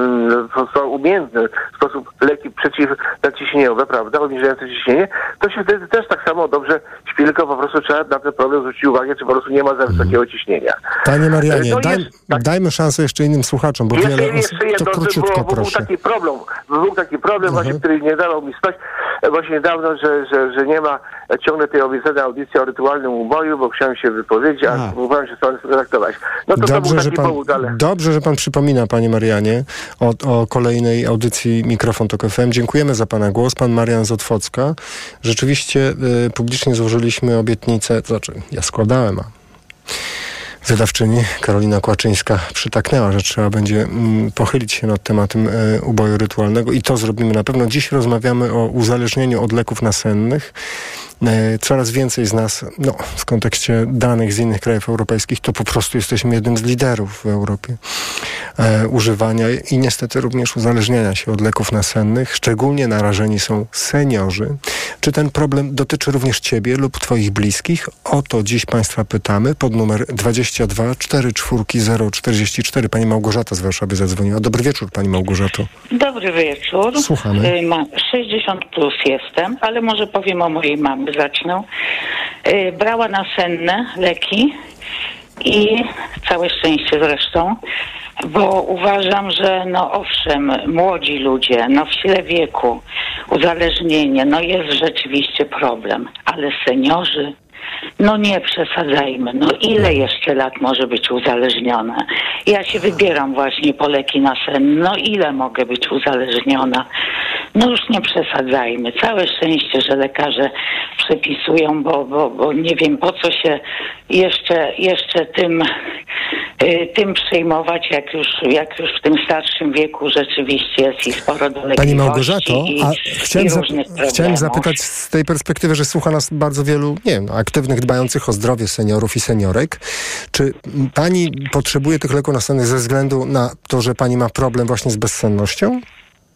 są umiejętne w sposób leki przeciwnaciśnieniowe, prawda, obniżające ciśnienie, to się wtedy też tak samo dobrze śpi, tylko po prostu trzeba na ten problem zwrócić uwagę, czy po prostu nie ma za wysokiego ciśnienia. Panie Marianie, To daj, jest- tak. dajmy szansę jeszcze innym słuchaczom, bo Jeszcze, wiele osób... To króciutko, było, był. Mhm. taki problem, był taki problem właśnie, który nie dawał mi spać e, właśnie niedawno, że, że, że nie ma, e, ciągle tej obiecanej audycji o rytualnym uboju, bo chciałem się wypowiedzieć, a A. próbowałem się z panem skontaktować. No to to był Dobrze, taki że pan, powód, ale... dobrze, że pan przypomina, panie Marianie, o, o kolejnej audycji Mikrofon Tok FM. Dziękujemy za pana głos. Pan Marian z Otwocka. Rzeczywiście y, publicznie złożyliśmy obietnicę, znaczy ja składałem, a wydawczyni Karolina Kłaczyńska przytaknęła, że trzeba będzie mm, pochylić się nad tematem e, uboju rytualnego i to zrobimy na pewno. Dziś rozmawiamy o uzależnieniu od leków nasennych. E, coraz więcej z nas, no, w kontekście danych z innych krajów europejskich, to po prostu jesteśmy jednym z liderów w Europie e, używania i niestety również uzależniania się od leków nasennych. Szczególnie narażeni są seniorzy. Czy ten problem dotyczy również Ciebie lub Twoich bliskich? O to dziś Państwa pytamy pod numer 22 44 044. Pani Małgorzata z Warszawy zadzwoniła. Dobry wieczór Pani Małgorzato. Dobry wieczór. Słuchamy. Y, Ma 60 plus jestem, ale może powiem o mojej mamy, zacznę. Y, Brała nasenne leki i całe szczęście zresztą, bo uważam, że no owszem, młodzi ludzie, no w sile wieku, uzależnienie, no jest rzeczywiście problem, ale seniorzy, no nie przesadzajmy. No ile jeszcze lat może być uzależniona? Ja się wybieram właśnie po leki na sen. No ile mogę być uzależniona? No już nie przesadzajmy. Całe szczęście, że lekarze przepisują, bo, bo, bo nie wiem po co się jeszcze, jeszcze tym, y, tym przejmować, jak już, jak już w tym starszym wieku rzeczywiście jest i sporo dolegliwości Pani Małgorzato, i, a i chciałem, za, różnych chciałem zapytać z tej perspektywy, że słucha nas bardzo wielu, nie wiem, aktywnych, dbających o zdrowie seniorów i seniorek. Czy pani potrzebuje tych leków nasennych ze względu na to, że pani ma problem właśnie z bezsennością?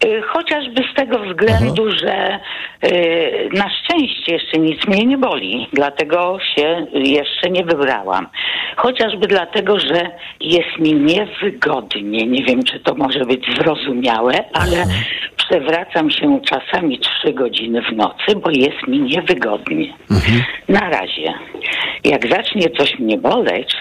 Y, Chociażby z tego względu, że y, na szczęście jeszcze nic mnie nie boli, dlatego się jeszcze nie wybrałam. Chociażby dlatego, że jest mi niewygodnie. Nie wiem, czy to może być zrozumiałe, ale przewracam się czasami trzy godziny w nocy, bo jest mi niewygodnie. Na razie. Jak zacznie coś mnie boleć,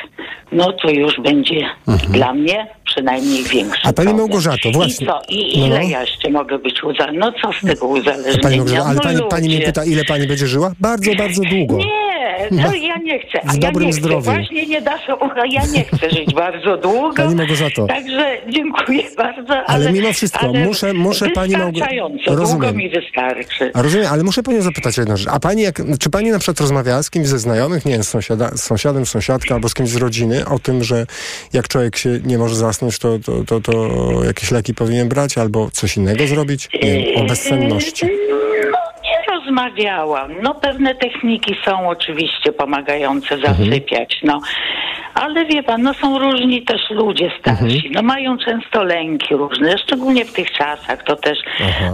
no to już będzie dla mnie przynajmniej większy Mhm. A pani problem. Małgorzato, właśnie. I co? I ile no. ja jeszcze mogę być uzależniona? No co z tego uzależnienia? Pani ale no pani, pani mnie pyta, ile pani będzie żyła? Bardzo, bardzo długo. Nie, no ja nie chcę. A W ja nie chcę. zdrowiu. Właśnie nie da się, ja nie chcę żyć bardzo długo. Pani Małgorzato. Także dziękuję bardzo, ale, Ale mimo wszystko, ale muszę- muszę pani Małgo- Wystarczająco, długo Rozumiem. mi wystarczy. A rozumiem, ale muszę panią zapytać o jedną rzecz. A pani, jak, czy pani na przykład rozmawiała z kimś ze znajomych, nie wiem, z, sąsiada, z sąsiadem, sąsiadką albo z kimś z rodziny o tym, że jak człowiek się nie może zasnąć, to, to, to, to jakieś leki powinien brać albo coś innego zrobić? Nie wiem, o bezsenności. Rozmawiałam. No pewne techniki są oczywiście pomagające Mhm. zasypiać, no. Ale wie pan, no są różni też ludzie starsi. Mhm. No mają często lęki różne, szczególnie w tych czasach. To też,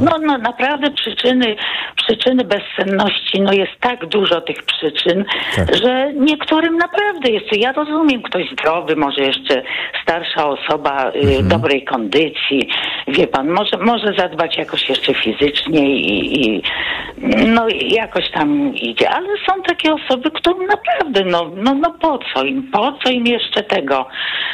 no, no naprawdę przyczyny, przyczyny bezsenności, no jest tak dużo tych przyczyn, Tak. że niektórym naprawdę jest. Ja rozumiem, ktoś zdrowy, może jeszcze starsza osoba y, Mhm. dobrej kondycji, wie pan, może, może zadbać jakoś jeszcze fizycznie i, i no jakoś tam idzie, ale są takie osoby, którym naprawdę, no, no, no po co im, po co im jeszcze tego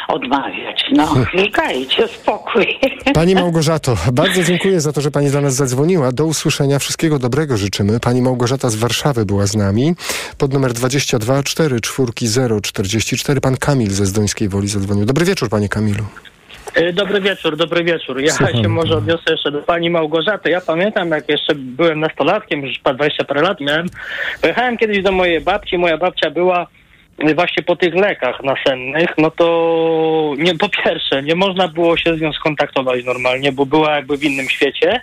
odmawiać? No, dajcie spokój. Pani Małgorzato, bardzo dziękuję za to, że pani do nas zadzwoniła. Do usłyszenia. Wszystkiego dobrego życzymy. Pani Małgorzata z Warszawy była z nami. Pod numer 22 4 4 44. Pan Kamil ze Zdońskiej Woli zadzwonił. Dobry wieczór, panie Kamilu. E, Dobry wieczór, dobry wieczór. Ja Słucham. się może odniosę jeszcze do pani Małgorzaty. Ja pamiętam, jak jeszcze byłem nastolatkiem, już chyba 20 parę lat miałem. Pojechałem kiedyś do mojej babci, moja babcia była właśnie po tych lekach nasennych, no to nie, po pierwsze, nie można było się z nią skontaktować normalnie, bo była jakby w innym świecie.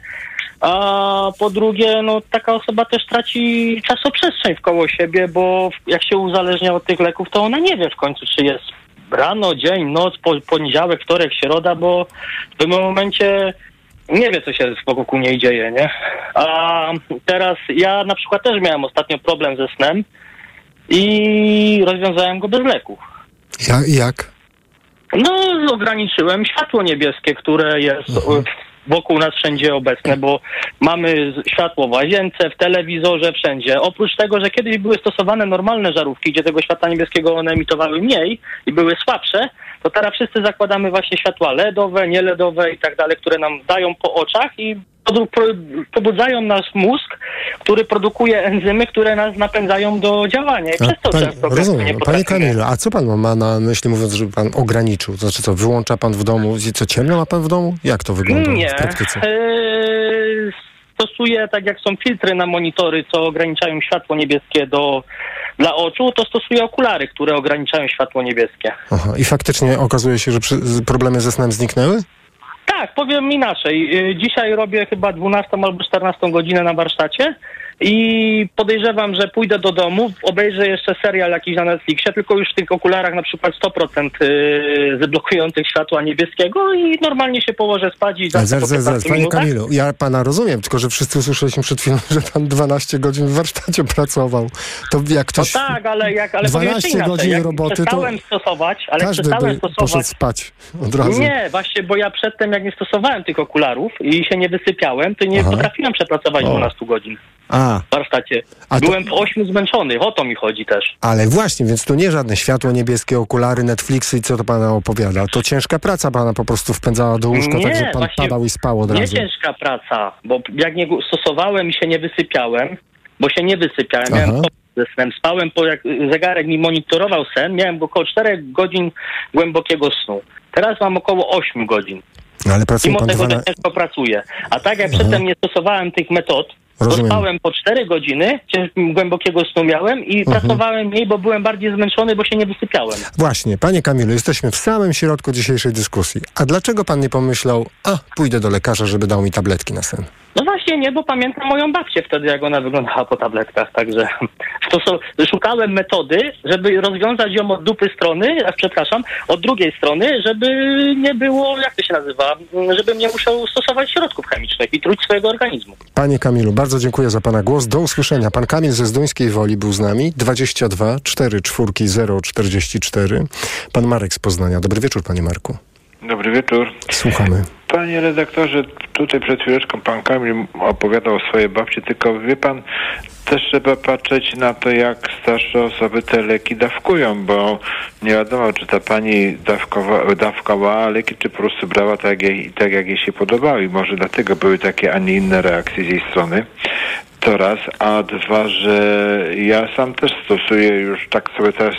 A po drugie, no taka osoba też traci czasoprzestrzeń wkoło siebie, bo jak się uzależnia od tych leków, to ona nie wie w końcu, czy jest rano, dzień, noc, po, poniedziałek, wtorek, środa, bo w tym momencie nie wie, co się wokół niej dzieje, nie? A teraz ja na przykład też miałem ostatnio problem ze snem i rozwiązałem go bez leków. Ja, jak? No, ograniczyłem światło niebieskie, które jest Mhm. Wokół nas wszędzie obecne, bo mamy światło w łazience, w telewizorze, wszędzie. Oprócz tego, że kiedyś były stosowane normalne żarówki, gdzie tego światła niebieskiego one emitowały mniej i były słabsze, to teraz wszyscy zakładamy właśnie światła LEDowe, nie LEDowe i tak dalej, które nam dają po oczach i pobudzają nasz mózg, który produkuje enzymy, które nas napędzają do działania. I przez to Pan, często rozumiem. nie Panie Kamilu, a co pan ma na myśli, mówiąc, żeby pan ograniczył? To znaczy co, wyłącza pan w domu? Co, ciemno ma pan w domu? Jak to wygląda Nie. w praktyce? Eee, stosuję, tak jak są filtry na monitory, co ograniczają światło niebieskie do, dla oczu, to stosuję okulary, które ograniczają światło niebieskie. Aha. I faktycznie okazuje się, że problemy ze snem zniknęły? Tak, powiem inaczej. Yy, Dzisiaj robię chyba 12 albo 14 godzinę na warsztacie i podejrzewam, że pójdę do domu, obejrzę jeszcze serial jakiś na Netflixie, tylko już w tych okularach na przykład 100% yy, zablokujących światła niebieskiego i normalnie się położę spać i zaraz, zaraz, zaraz, 15 panie minutach. Kamilu, ja pana rozumiem, tylko że wszyscy usłyszeliśmy przed chwilą, że pan 12 godzin w warsztacie pracował. To jak No ktoś tak, ale jak ale powiem 12 jeszcze inaczej, godzin jak roboty, to przestałem stosować, ale każdy przestałem by stosować. poszedł spać od razu. Nie, właśnie, bo ja przedtem jak nie stosowałem tych okularów i się nie wysypiałem, to nie Aha. potrafiłem przepracować O. 12 godzin A, warsztacie. A to- Byłem po 8 zmęczony, o to mi chodzi też. ale właśnie, więc to nie żadne światło niebieskie, okulary, Netflixy i co to pana opowiada. To ciężka praca pana po prostu wpędzała do łóżka, Nie, tak że pan padał i spał od Nie razu. ciężka praca, bo jak nie stosowałem i się nie wysypiałem, bo się nie wysypiałem, miałem Aha. problem ze snem, spałem, po jak zegarek mi monitorował sen, miałem około 4 godzin głębokiego snu. Teraz mam około 8 godzin. Ale pracuje Mimo pan tego, 12... że ciężko pracuję. A tak jak przedtem nie stosowałem tych metod, Rozumiem. spałem po 4 godziny, głębokiego snu miałem i Mhm. pracowałem mniej, bo byłem bardziej zmęczony, bo się nie wysypiałem. Właśnie, panie Kamilu, jesteśmy w samym środku dzisiejszej dyskusji. A dlaczego pan nie pomyślał, a pójdę do lekarza, żeby dał mi tabletki na sen? No właśnie nie, bo pamiętam moją babcię wtedy, jak ona wyglądała po tabletkach, także stosu- szukałem metody, żeby rozwiązać ją od dupy strony, przepraszam, od drugiej strony, żeby nie było, jak to się nazywa, żebym nie musiał stosować środków chemicznych i truć swojego organizmu. Panie Kamilu, bardzo dziękuję za pana głos. Do usłyszenia. Pan Kamil ze Zduńskiej Woli był z nami. 22 4 4 0 44. Pan Marek z Poznania. Dobry wieczór, panie Marku. Dobry wieczór. Słuchamy. Panie redaktorze, tutaj przed chwileczką pan Kamil opowiadał o swojej babci, tylko wie pan, też trzeba patrzeć na to, jak starsze osoby te leki dawkują, bo nie wiadomo, czy ta pani dawkowa, dawkowała leki, czy po prostu brała tak, jej, tak, jak jej się podobało i może dlatego były takie, a nie inne reakcje z jej strony. To raz, a dwa, że ja sam też stosuję już tak sobie teraz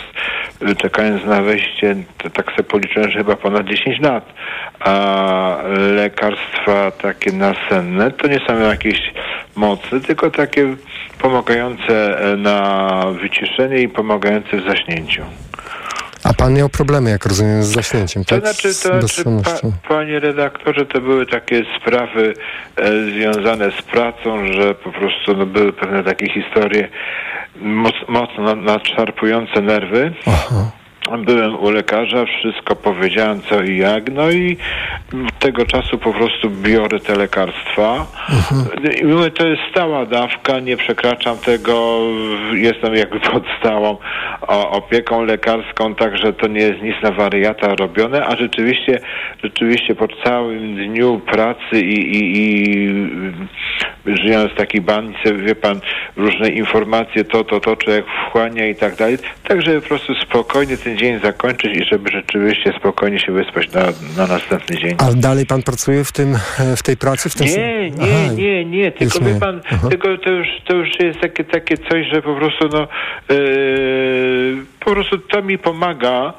czekając na wejście, tak sobie policzyłem, że chyba ponad 10 lat. A lekarstwa takie nasenne to nie są jakieś mocne, tylko takie pomagające na wyciszenie i pomagające w zaśnięciu. A pan miał problemy, jak rozumiem, z zaśnięciem, To tak? znaczy, to znaczy bezsennością. pa, panie redaktorze, to były takie sprawy e, związane z pracą, że po prostu no, były pewne takie historie moc, mocno na- nadszarpujące nerwy. Byłem u lekarza, wszystko powiedziałem co i jak, no i tego czasu po prostu biorę te lekarstwa. I mówię, to jest stała dawka, nie przekraczam tego, jestem jakby pod stałą opieką lekarską, także to nie jest nic na wariata robione, a rzeczywiście, rzeczywiście po całym dniu pracy i, i, i żyjąc w takiej bańce, wie pan, różne informacje, to, to, to, człowiek wchłania i tak dalej, tak żeby po prostu spokojnie ten dzień zakończyć i żeby rzeczywiście spokojnie się wyspać na, na następny dzień. A dalej pan pracuje w tym, e, w tej pracy? W tym Nie, nie, Aha, nie, nie, tylko wie pan, Aha. tylko to już, to już jest takie, takie coś, że po prostu no, yy, po prostu to mi pomaga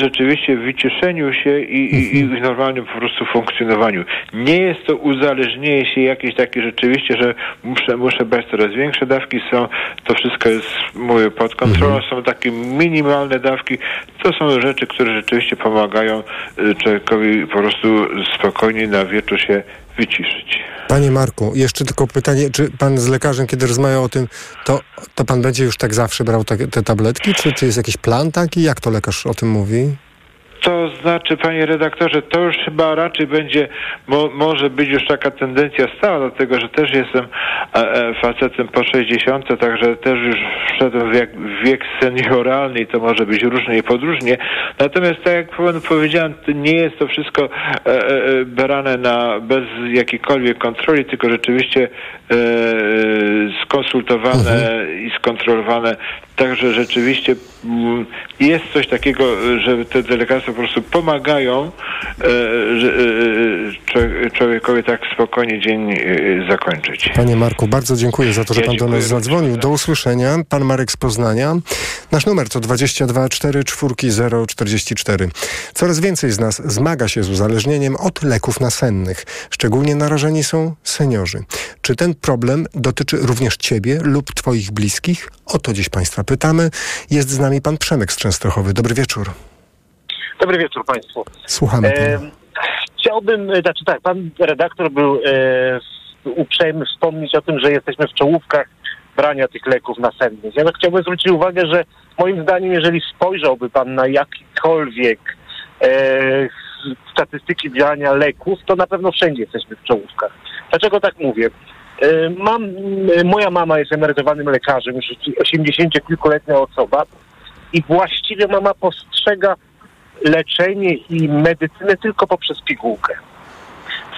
rzeczywiście w wyciszeniu się i, i, i w normalnym po prostu funkcjonowaniu. Nie jest to uzależnienie się jakieś takie rzeczywiście, że muszę, muszę brać coraz większe dawki, są, to wszystko jest, mówię, pod kontrolą, są takie minimalne dawki, to są rzeczy, które rzeczywiście pomagają yy, człowiekowi po prostu spokojnie na wieczór się wyciszyć. Panie Marku, jeszcze tylko pytanie, czy pan z lekarzem, kiedy rozmawiał o tym, to, to pan będzie już tak zawsze brał te, te tabletki, czy, czy jest jakiś plan taki? Jak to lekarz o tym mówi? To znaczy, panie redaktorze, to już chyba raczej będzie, mo, może być już taka tendencja stała, dlatego że też jestem e, e, facetem po 60, także też już wszedłem w wiek, wiek senioralny i to może być różnie i podróżnie. Natomiast tak jak powiedziałem, nie jest to wszystko e, e, brane na, bez jakiejkolwiek kontroli, tylko rzeczywiście e, e, skonsultowane i skontrolowane. Także rzeczywiście mm, jest coś takiego, że te delegacje po prostu pomagają e, e, człowie- człowiekowi tak spokojnie dzień e, zakończyć. Panie Marku, bardzo dziękuję za to, że Ja pan do nas zadzwonił. Do usłyszenia. Pan Marek z Poznania. Nasz numer to 22 4 4 0 44. Coraz więcej z nas zmaga się z uzależnieniem od leków nasennych. Szczególnie narażeni są seniorzy. Czy ten problem dotyczy również ciebie lub twoich bliskich? O to dziś państwa pytamy. Jest z nami pan Przemek z Częstochowy. Dobry wieczór. Dobry wieczór Państwu. Słuchamy. E, chciałbym, znaczy tak, pan redaktor był e, uprzejmy wspomnieć o tym, że jesteśmy w czołówkach brania tych leków nasennych. Ja chciałbym zwrócić uwagę, że moim zdaniem, jeżeli spojrzałby pan na jakikolwiek e, statystyki brania leków, to na pewno wszędzie jesteśmy w czołówkach. Dlaczego tak mówię? E, Mam, m, moja mama jest emerytowanym lekarzem, już 80-kilkuletnia osoba i właściwie mama postrzega leczenie i medycynę tylko poprzez pigułkę.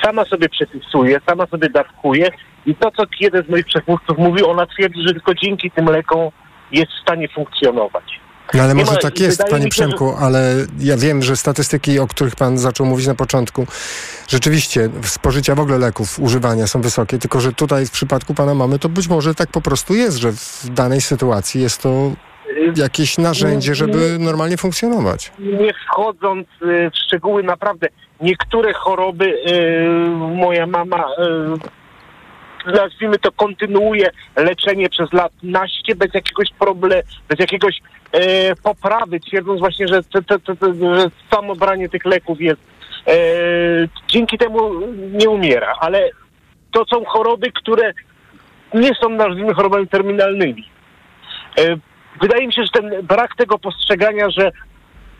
Sama sobie przepisuje, sama sobie dawkuje i to, co jeden z moich przedmówców mówił, ona twierdzi, że tylko dzięki tym lekom jest w stanie funkcjonować. No ale Nie może ma- tak jest, panie się, że- Przemku, ale ja wiem, że statystyki, o których pan zaczął mówić na początku, rzeczywiście spożycia w ogóle leków, używania są wysokie, tylko że tutaj w przypadku pana mamy to być może tak po prostu jest, że w danej sytuacji jest to jakieś narzędzie, żeby normalnie funkcjonować. nie wchodząc y, w szczegóły, naprawdę niektóre choroby y, moja mama y, nazwijmy to kontynuuje leczenie przez lat naście bez jakiegoś problemu, bez jakiegoś y, poprawy, twierdząc właśnie, że, to, to, to, że samo branie tych leków jest y, dzięki temu nie umiera, ale to są choroby, które nie są nazwijmy chorobami terminalnymi. E, Wydaje mi się, że ten brak tego postrzegania, że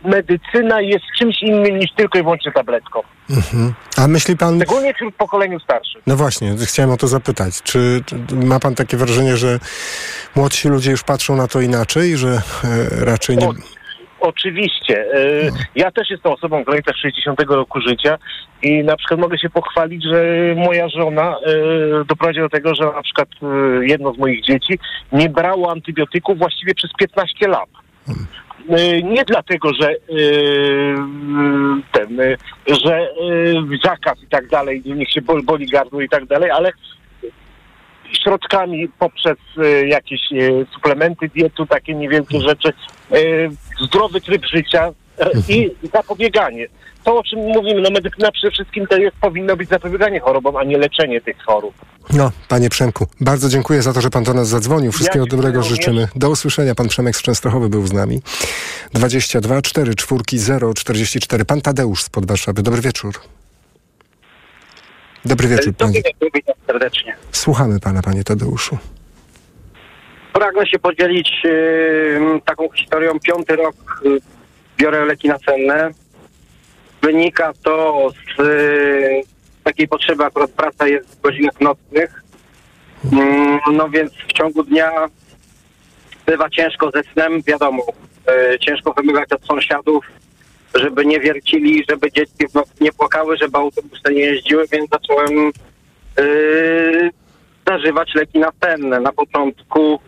medycyna jest czymś innym niż tylko i wyłącznie tabletką. Mhm. A myśli pan... Szczególnie wśród pokoleniu starszym. No właśnie, chciałem o to zapytać. Czy, czy ma pan takie wrażenie, że młodsi ludzie już patrzą na to inaczej, że e, raczej nie... Oczywiście. E, Ja też jestem osobą w granicach 60 roku życia i na przykład mogę się pochwalić, że moja żona e, doprowadziła do tego, że na przykład e, jedno z moich dzieci nie brało antybiotyków właściwie przez 15 lat. E, Nie dlatego, że e, ten, e, że zakaz i tak dalej, niech się boli, gardło i tak dalej, ale środkami poprzez jakieś suplementy dietu, takie niewielkie rzeczy, zdrowy tryb życia i zapobieganie. To, o czym mówimy, no medycyna przede wszystkim to jest, powinno być zapobieganie chorobom, a nie leczenie tych chorób. No, panie Przemku, bardzo dziękuję za to, że pan do nas zadzwonił. Wszystkiego dziękuję dobrego życzymy. Do usłyszenia. Pan Przemek z Częstochowy był z nami. 22 4 4 0 44. Pan Tadeusz z Warszawy. Dobry wieczór. Dobry wieczór, panie. wieczór, witam serdecznie. Słuchamy pana, panie Tadeuszu. Pragnę się podzielić y, taką historią. Piąty rok y, biorę leki nasenne. Wynika to z y, takiej potrzeby, akurat praca jest w godzinach nocnych. Mm, no więc w ciągu dnia bywa ciężko ze snem, wiadomo. Y, ciężko wymagać od sąsiadów, żeby nie wiercili, żeby dzieci w nocy nie płakały, żeby autobusy nie jeździły, więc zacząłem yy, zażywać leki nasenne. Na początku,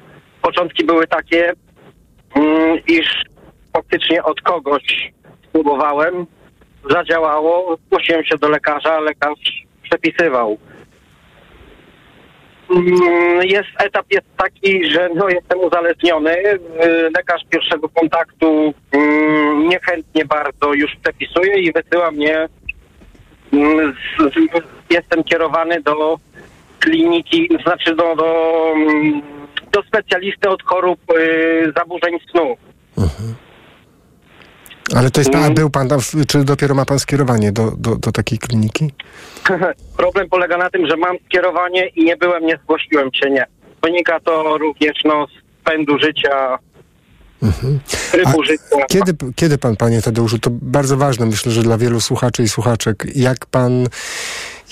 początki były takie, mm, iż faktycznie od kogoś spróbowałem, zadziałało, zgłosiłem się do lekarza, lekarz przepisywał. Mm, Jest, etap jest taki, że no, jestem uzależniony. Yy, Lekarz pierwszego kontaktu mm, niechętnie bardzo już przepisuje i wysyła mnie. mm, Jestem kierowany do kliniki, znaczy do, do, do specjalisty od chorób yy, zaburzeń snu. Ale to jest pan, a był pan tam, czy dopiero ma pan skierowanie do, do, do takiej kliniki? Problem polega na tym, że mam skierowanie i nie byłem, nie zgłosiłem się, nie. Wynika to również no, z pędu życia, życia. Kiedy, kiedy pan, panie Tadeuszu, to bardzo ważne, myślę, że dla wielu słuchaczy i słuchaczek, jak pan,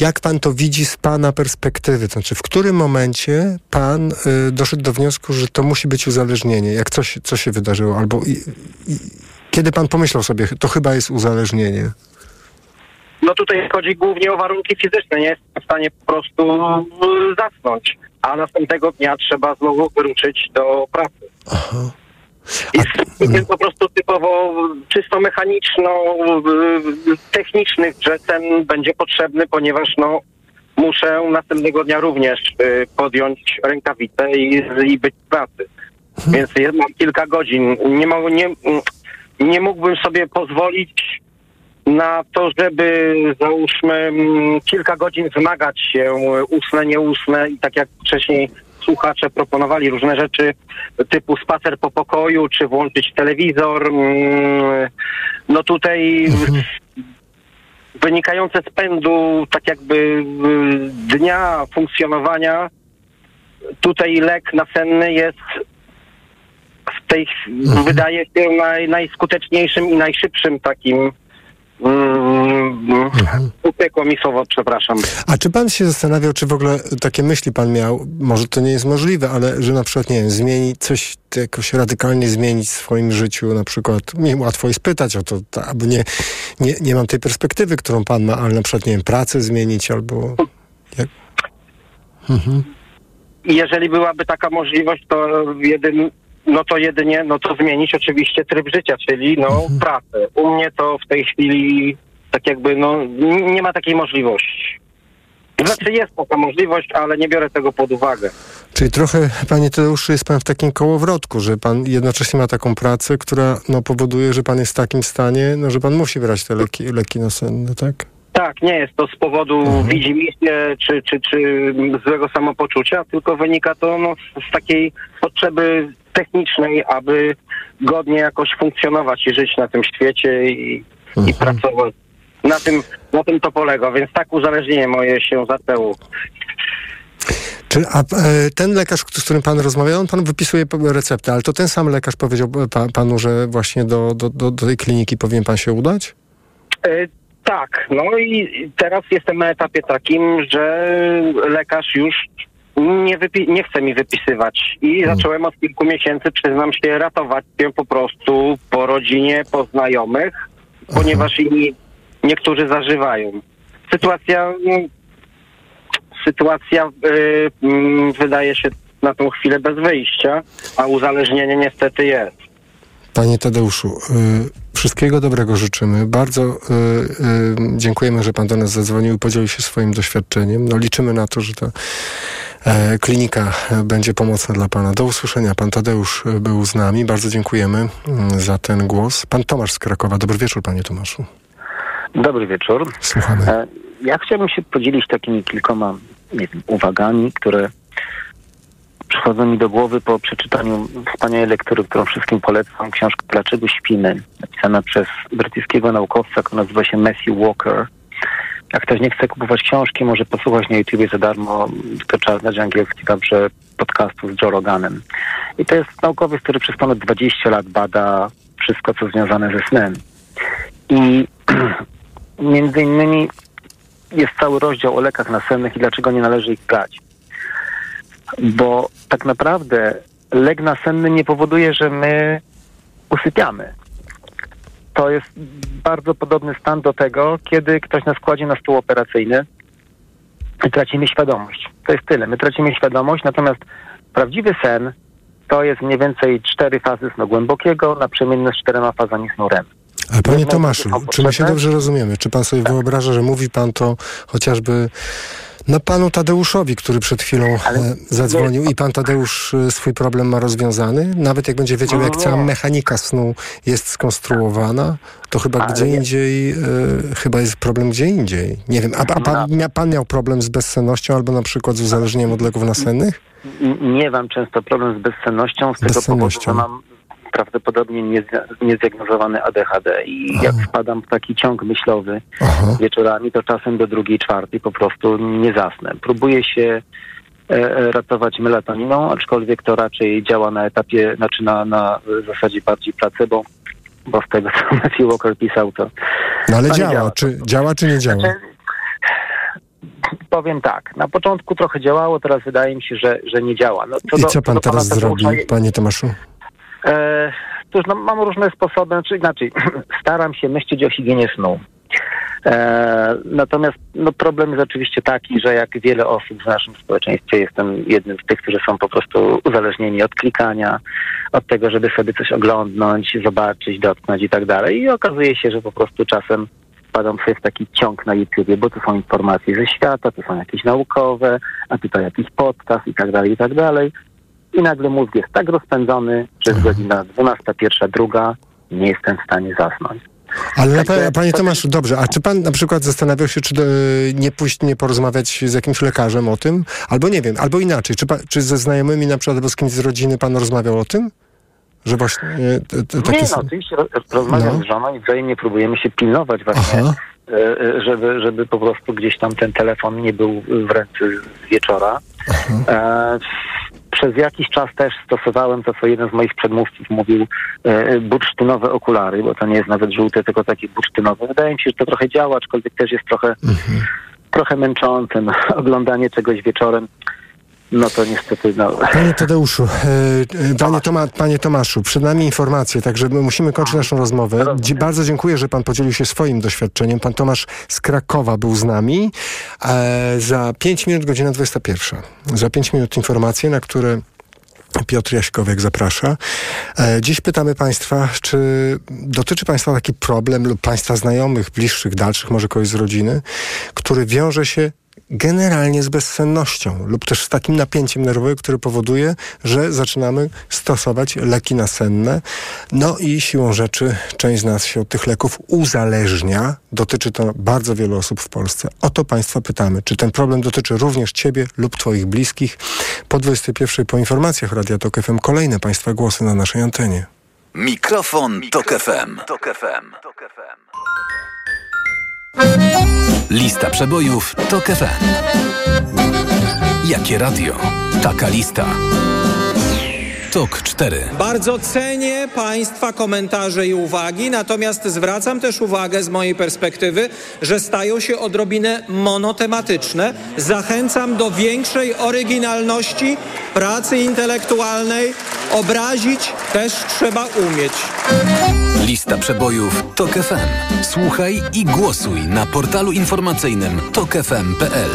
jak pan to widzi z pana perspektywy? To znaczy, w którym momencie pan y, doszedł do wniosku, że to musi być uzależnienie? Jak coś, co się wydarzyło? Albo i, i, kiedy pan pomyślał sobie, to chyba jest uzależnienie? No tutaj chodzi głównie o warunki fizyczne. Nie jestem w stanie po prostu y, zasnąć, a następnego dnia trzeba znowu wyruszyć do pracy. Jest jest po prostu typowo czysto mechaniczno, technicznych, że ten będzie potrzebny, ponieważ no muszę następnego dnia również y, podjąć rękawicę i, i być w pracy. Więc ja mam kilka godzin. Nie, mo- nie, nie mógłbym sobie pozwolić na to, żeby załóżmy mm, kilka godzin wymagać się y, usnę, nie usnę i tak jak wcześniej słuchacze proponowali różne rzeczy typu spacer po pokoju, czy włączyć telewizor. mm, No tutaj wynikające z pędu tak jakby y, dnia funkcjonowania tutaj lek nasenny jest tej chwili wydaje się naj, najskuteczniejszym i najszybszym takim mm, upiekło mi słowo, przepraszam. A czy pan się zastanawiał, czy w ogóle takie myśli pan miał, może to nie jest możliwe, ale że na przykład, nie wiem, zmienić coś, jakoś radykalnie zmienić w swoim życiu, na przykład, mi łatwo jest pytać o to, ta, bo nie, nie, nie mam tej perspektywy, którą pan ma, ale na przykład, nie wiem, pracę zmienić albo... Jak... Mhm. Jeżeli byłaby taka możliwość, to jedyn, no to jedynie, no to zmienić oczywiście tryb życia, czyli no pracę. U mnie to w tej chwili tak jakby, no nie ma takiej możliwości. Znaczy jest taka możliwość, ale nie biorę tego pod uwagę. Czyli trochę, panie Tadeuszu, jest pan w takim kołowrotku, że pan jednocześnie ma taką pracę, która no, powoduje, że pan jest w takim stanie, no, że pan musi brać te leki, leki nasenne, tak? Tak, nie jest to z powodu Mhm. widzimisię czy, czy, czy złego samopoczucia, tylko wynika to no, z takiej potrzeby technicznej, aby godnie jakoś funkcjonować i żyć na tym świecie i, i pracować. Na tym, na tym to polega, więc tak uzależnienie moje się zaczęło. Czy, a e, ten lekarz, z którym pan rozmawiał, on pan wypisuje receptę, ale to ten sam lekarz powiedział pa, panu, że właśnie do, do, do, do tej kliniki powinien pan się udać? E, tak, no i teraz jestem na etapie takim, że lekarz już nie, wypi- nie chce mi wypisywać. I zacząłem od kilku miesięcy, przyznam się, ratować się po prostu po rodzinie, po znajomych, ponieważ inni niektórzy zażywają. Sytuacja, sytuacja y, mm, wydaje się na tą chwilę bez wyjścia, a uzależnienie niestety jest. Panie Tadeuszu, y, wszystkiego dobrego życzymy. Bardzo y, y, dziękujemy, że pan do nas zadzwonił i podzielił się swoim doświadczeniem. No, liczymy na to, że ta klinika e, będzie pomocna dla pana. Do usłyszenia. Pan Tadeusz był z nami. Bardzo dziękujemy mm, za ten głos. Pan Tomasz z Krakowa. Dobry wieczór, panie Tomaszu. Dobry wieczór. Słuchamy. E, Ja chciałbym się podzielić takimi kilkoma wiem, uwagami, które przychodzą mi do głowy po przeczytaniu wspaniałej lektury, którą wszystkim polecam, książkę Dlaczego śpimy, napisana przez brytyjskiego naukowca, który nazywa się Matthew Walker. Jak ktoś nie chce kupować książki, może posłuchać na YouTubie za darmo, to trzeba znać angielski dobrze, podcastu z Joe Roganem. I to jest naukowiec, który przez ponad 20 lat bada wszystko, co związane ze snem. I między innymi jest cały rozdział o lekach nasennych i dlaczego nie należy ich brać. Bo tak naprawdę lek nasenny nie powoduje, że my usypiamy. To jest bardzo podobny stan do tego, kiedy ktoś nas kładzie na stół operacyjny i tracimy świadomość. To jest tyle. My tracimy świadomość, natomiast prawdziwy sen to jest mniej więcej cztery fazy snu głębokiego, naprzemienne z czterema fazami snu REM. Ale panie Tomaszu, czy my się dobrze rozumiemy? Czy pan sobie wyobraża, że mówi pan to chociażby no panu Tadeuszowi, który przed chwilą e, zadzwonił i pan Tadeusz e, swój problem ma rozwiązany? Nawet jak będzie wiedział, jak Nie. cała mechanika snu jest skonstruowana, to chyba Ale gdzie nie. indziej, e, chyba jest problem gdzie indziej. Nie wiem, a, a pan, mia, pan miał problem z bezsennością albo na przykład z uzależnieniem od leków nasennych? Nie mam często problem z bezsennością z tego Bezsennością. powodu, że mam prawdopodobnie niezdia- niezdiagnozowany ADHD i jak wpadam w taki ciąg myślowy wieczorami, to czasem do drugiej, czwartej po prostu nie zasnę. Próbuję się e, e, ratować melatoniną, aczkolwiek to raczej działa na etapie, znaczy na, na zasadzie bardziej placebo, bo z tego co Matthew Walker pisał, to No ale to nie działa. Czy, działa, czy nie działa? powiem tak, na początku trochę działało, teraz wydaje mi się, że, że nie działa. No, I do- co pan pana teraz zrobi, panie Tomaszu? E, Cóż, no, mam różne sposoby, czy inaczej, staram się myśleć o higienie snu. E, natomiast no, problem jest oczywiście taki, że jak wiele osób w naszym społeczeństwie jestem jednym z tych, którzy są po prostu uzależnieni od klikania, od tego, żeby sobie coś oglądnąć, zobaczyć, dotknąć i tak dalej. I okazuje się, że po prostu czasem wpadam sobie w taki ciąg na YouTubie, bo tu są informacje ze świata, tu są jakieś naukowe, a tutaj jakiś podcast i tak dalej, i tak dalej. I nagle mózg jest tak rozpędzony, że jest godzina 12, pierwsza, druga, nie jestem w stanie zasnąć. Ale Także- pe- panie Tomaszu, dobrze, a czy pan na przykład zastanawiał się, czy e, nie pójść, nie porozmawiać z jakimś lekarzem o tym? Albo nie wiem, albo inaczej, czy, pan, czy ze znajomymi na przykład, albo z kimś z rodziny pan rozmawiał o tym? Że właśnie e, t- t- takie Nie, no oczywiście ro- rozmawiam No. z żoną i wzajemnie próbujemy się pilnować właśnie, Aha. e, żeby, żeby po prostu gdzieś tam ten telefon nie był w ręce z wieczora. E, przez jakiś czas też stosowałem to, co jeden z moich przedmówców mówił, e, bursztynowe okulary, bo to nie jest nawet żółte, tylko takie bursztynowe. Wydaje mi się, że to trochę działa, aczkolwiek też jest trochę, trochę męczące. No, oglądanie czegoś wieczorem, no to niestety, no, Panie Tadeuszu, e, e, panie, Toma, panie Tomaszu, przed nami informacje, także my musimy kończyć naszą rozmowę. Bardzo dziękuję, że pan podzielił się swoim doświadczeniem. Pan Tomasz z Krakowa był z nami. E, za 5 minut, godzina 21. Za 5 minut informacje, na które Piotr Jaśkowiak zaprasza. Dziś pytamy Państwa, czy dotyczy Państwa taki problem lub Państwa znajomych, bliższych, dalszych, może kogoś z rodziny, który wiąże się generalnie z bezsennością lub też z takim napięciem nerwowym, które powoduje, że zaczynamy stosować leki nasenne. No i siłą rzeczy część z nas się od tych leków uzależnia. Dotyczy to bardzo wielu osób w Polsce. O to Państwa pytamy, czy ten problem dotyczy również Ciebie lub Twoich bliskich. Po 21 po informacjach Radia Tok FM kolejne Państwa głosy na naszej antenie. Mikrofon, Tok FM. Lista przebojów Tok FM. Jakie radio? Taka lista. TOK 4. Bardzo cenię Państwa komentarze i uwagi, natomiast zwracam też uwagę z mojej perspektywy, że stają się odrobinę monotematyczne. Zachęcam do większej oryginalności, pracy intelektualnej. Obrazić też trzeba umieć. Lista przebojów TOK FM. Słuchaj i głosuj na portalu informacyjnym tokefm.pl.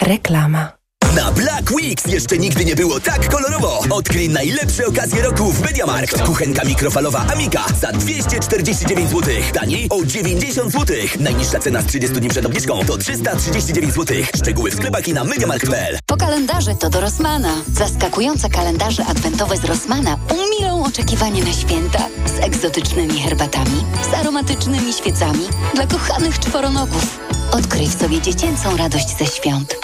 Reklama. Na Black Weeks jeszcze nigdy nie było tak kolorowo. Odkryj najlepsze okazje roku w Mediamarkt. Kuchenka mikrofalowa Amika za 249 zł. Taniej o 90 zł. Najniższa cena z 30 dni przed obniżką to 339 zł. Szczegóły w sklepach i na mediamarkt.pl. Po kalendarze to do Rossmana. Zaskakujące kalendarze adwentowe z Rossmana umilą oczekiwanie na święta z egzotycznymi herbatami, z aromatycznymi świecami dla kochanych czworonogów. Odkryj w sobie dziecięcą radość ze świąt.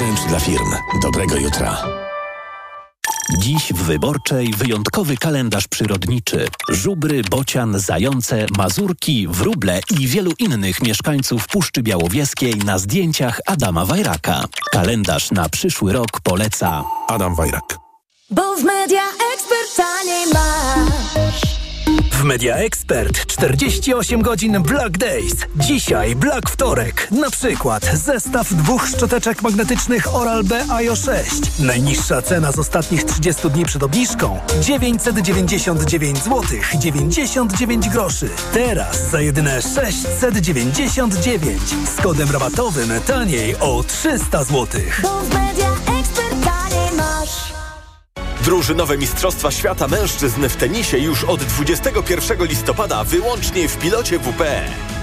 Orange dla firm. Dobrego jutra. Dziś w Wyborczej wyjątkowy kalendarz przyrodniczy. Żubry, bocian, zające, mazurki, wróble i wielu innych mieszkańców Puszczy Białowieskiej na zdjęciach Adama Wajraka. Kalendarz na przyszły rok poleca Adam Wajrak. Bo w media ekspert taniej masz. W Media Expert 48 godzin Black Days. Dzisiaj Black Wtorek. Na przykład zestaw dwóch szczoteczek magnetycznych Oral-B IO 6. Najniższa cena z ostatnich 30 dni przed obniżką 999 zł 99 groszy. Teraz za jedyne 699 z kodem rabatowym taniej o 300 zł. Drużynowe Mistrzostwa Świata Mężczyzn w tenisie już od 21 listopada wyłącznie w pilocie WP.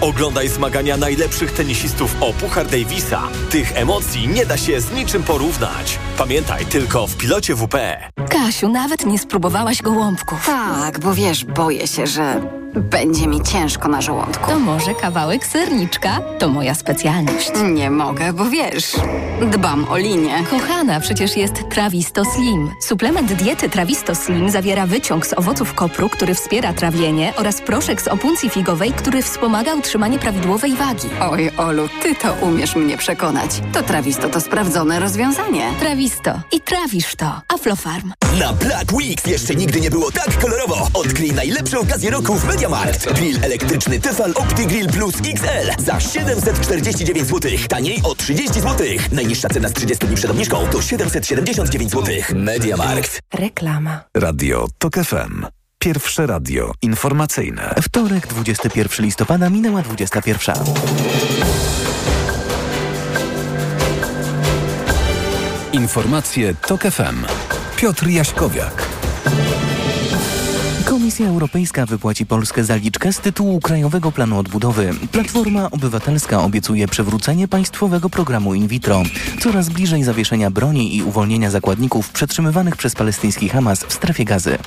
Oglądaj zmagania najlepszych tenisistów o Puchar Davisa. Tych emocji nie da się z niczym porównać. Pamiętaj, tylko w pilocie WP. Kasiu, nawet nie spróbowałaś gołąbków. Tak, bo wiesz, boję się, że będzie mi ciężko na żołądku. To może kawałek serniczka? To moja specjalność. Nie mogę, bo wiesz, dbam o linię. Kochana, przecież jest Trawisto Slim. Suplement diety Trawisto Slim zawiera wyciąg z owoców kopru, który wspiera trawienie oraz proszek z opuncji figowej, który wspomaga utrzymanie prawidłowej wagi. Oj, Olu, ty to umiesz mnie przekonać. To Trawisto to sprawdzone rozwiązanie. Trawisto. I trawisz to. Aflofarm. Na Black Weeks jeszcze nigdy nie było tak kolorowo. Odkryj najlepsze okazje roku w Mediamarkt. Grill elektryczny Tefal OptiGrill Plus XL za 749 zł. Taniej o 30 zł. Najniższa cena z 30 dni przed obniżką to 779 zł. Mediamarkt. Reklama. Radio TOK FM. Pierwsze radio informacyjne. Wtorek, 21 listopada, minęła 21. Informacje TOK FM. Piotr Jaśkowiak. Komisja Europejska wypłaci Polskę zaliczkę z tytułu Krajowego Planu Odbudowy. Platforma Obywatelska obiecuje przywrócenie państwowego programu in vitro. Coraz bliżej zawieszenia broni i uwolnienia zakładników przetrzymywanych przez palestyński Hamas w strefie gazy.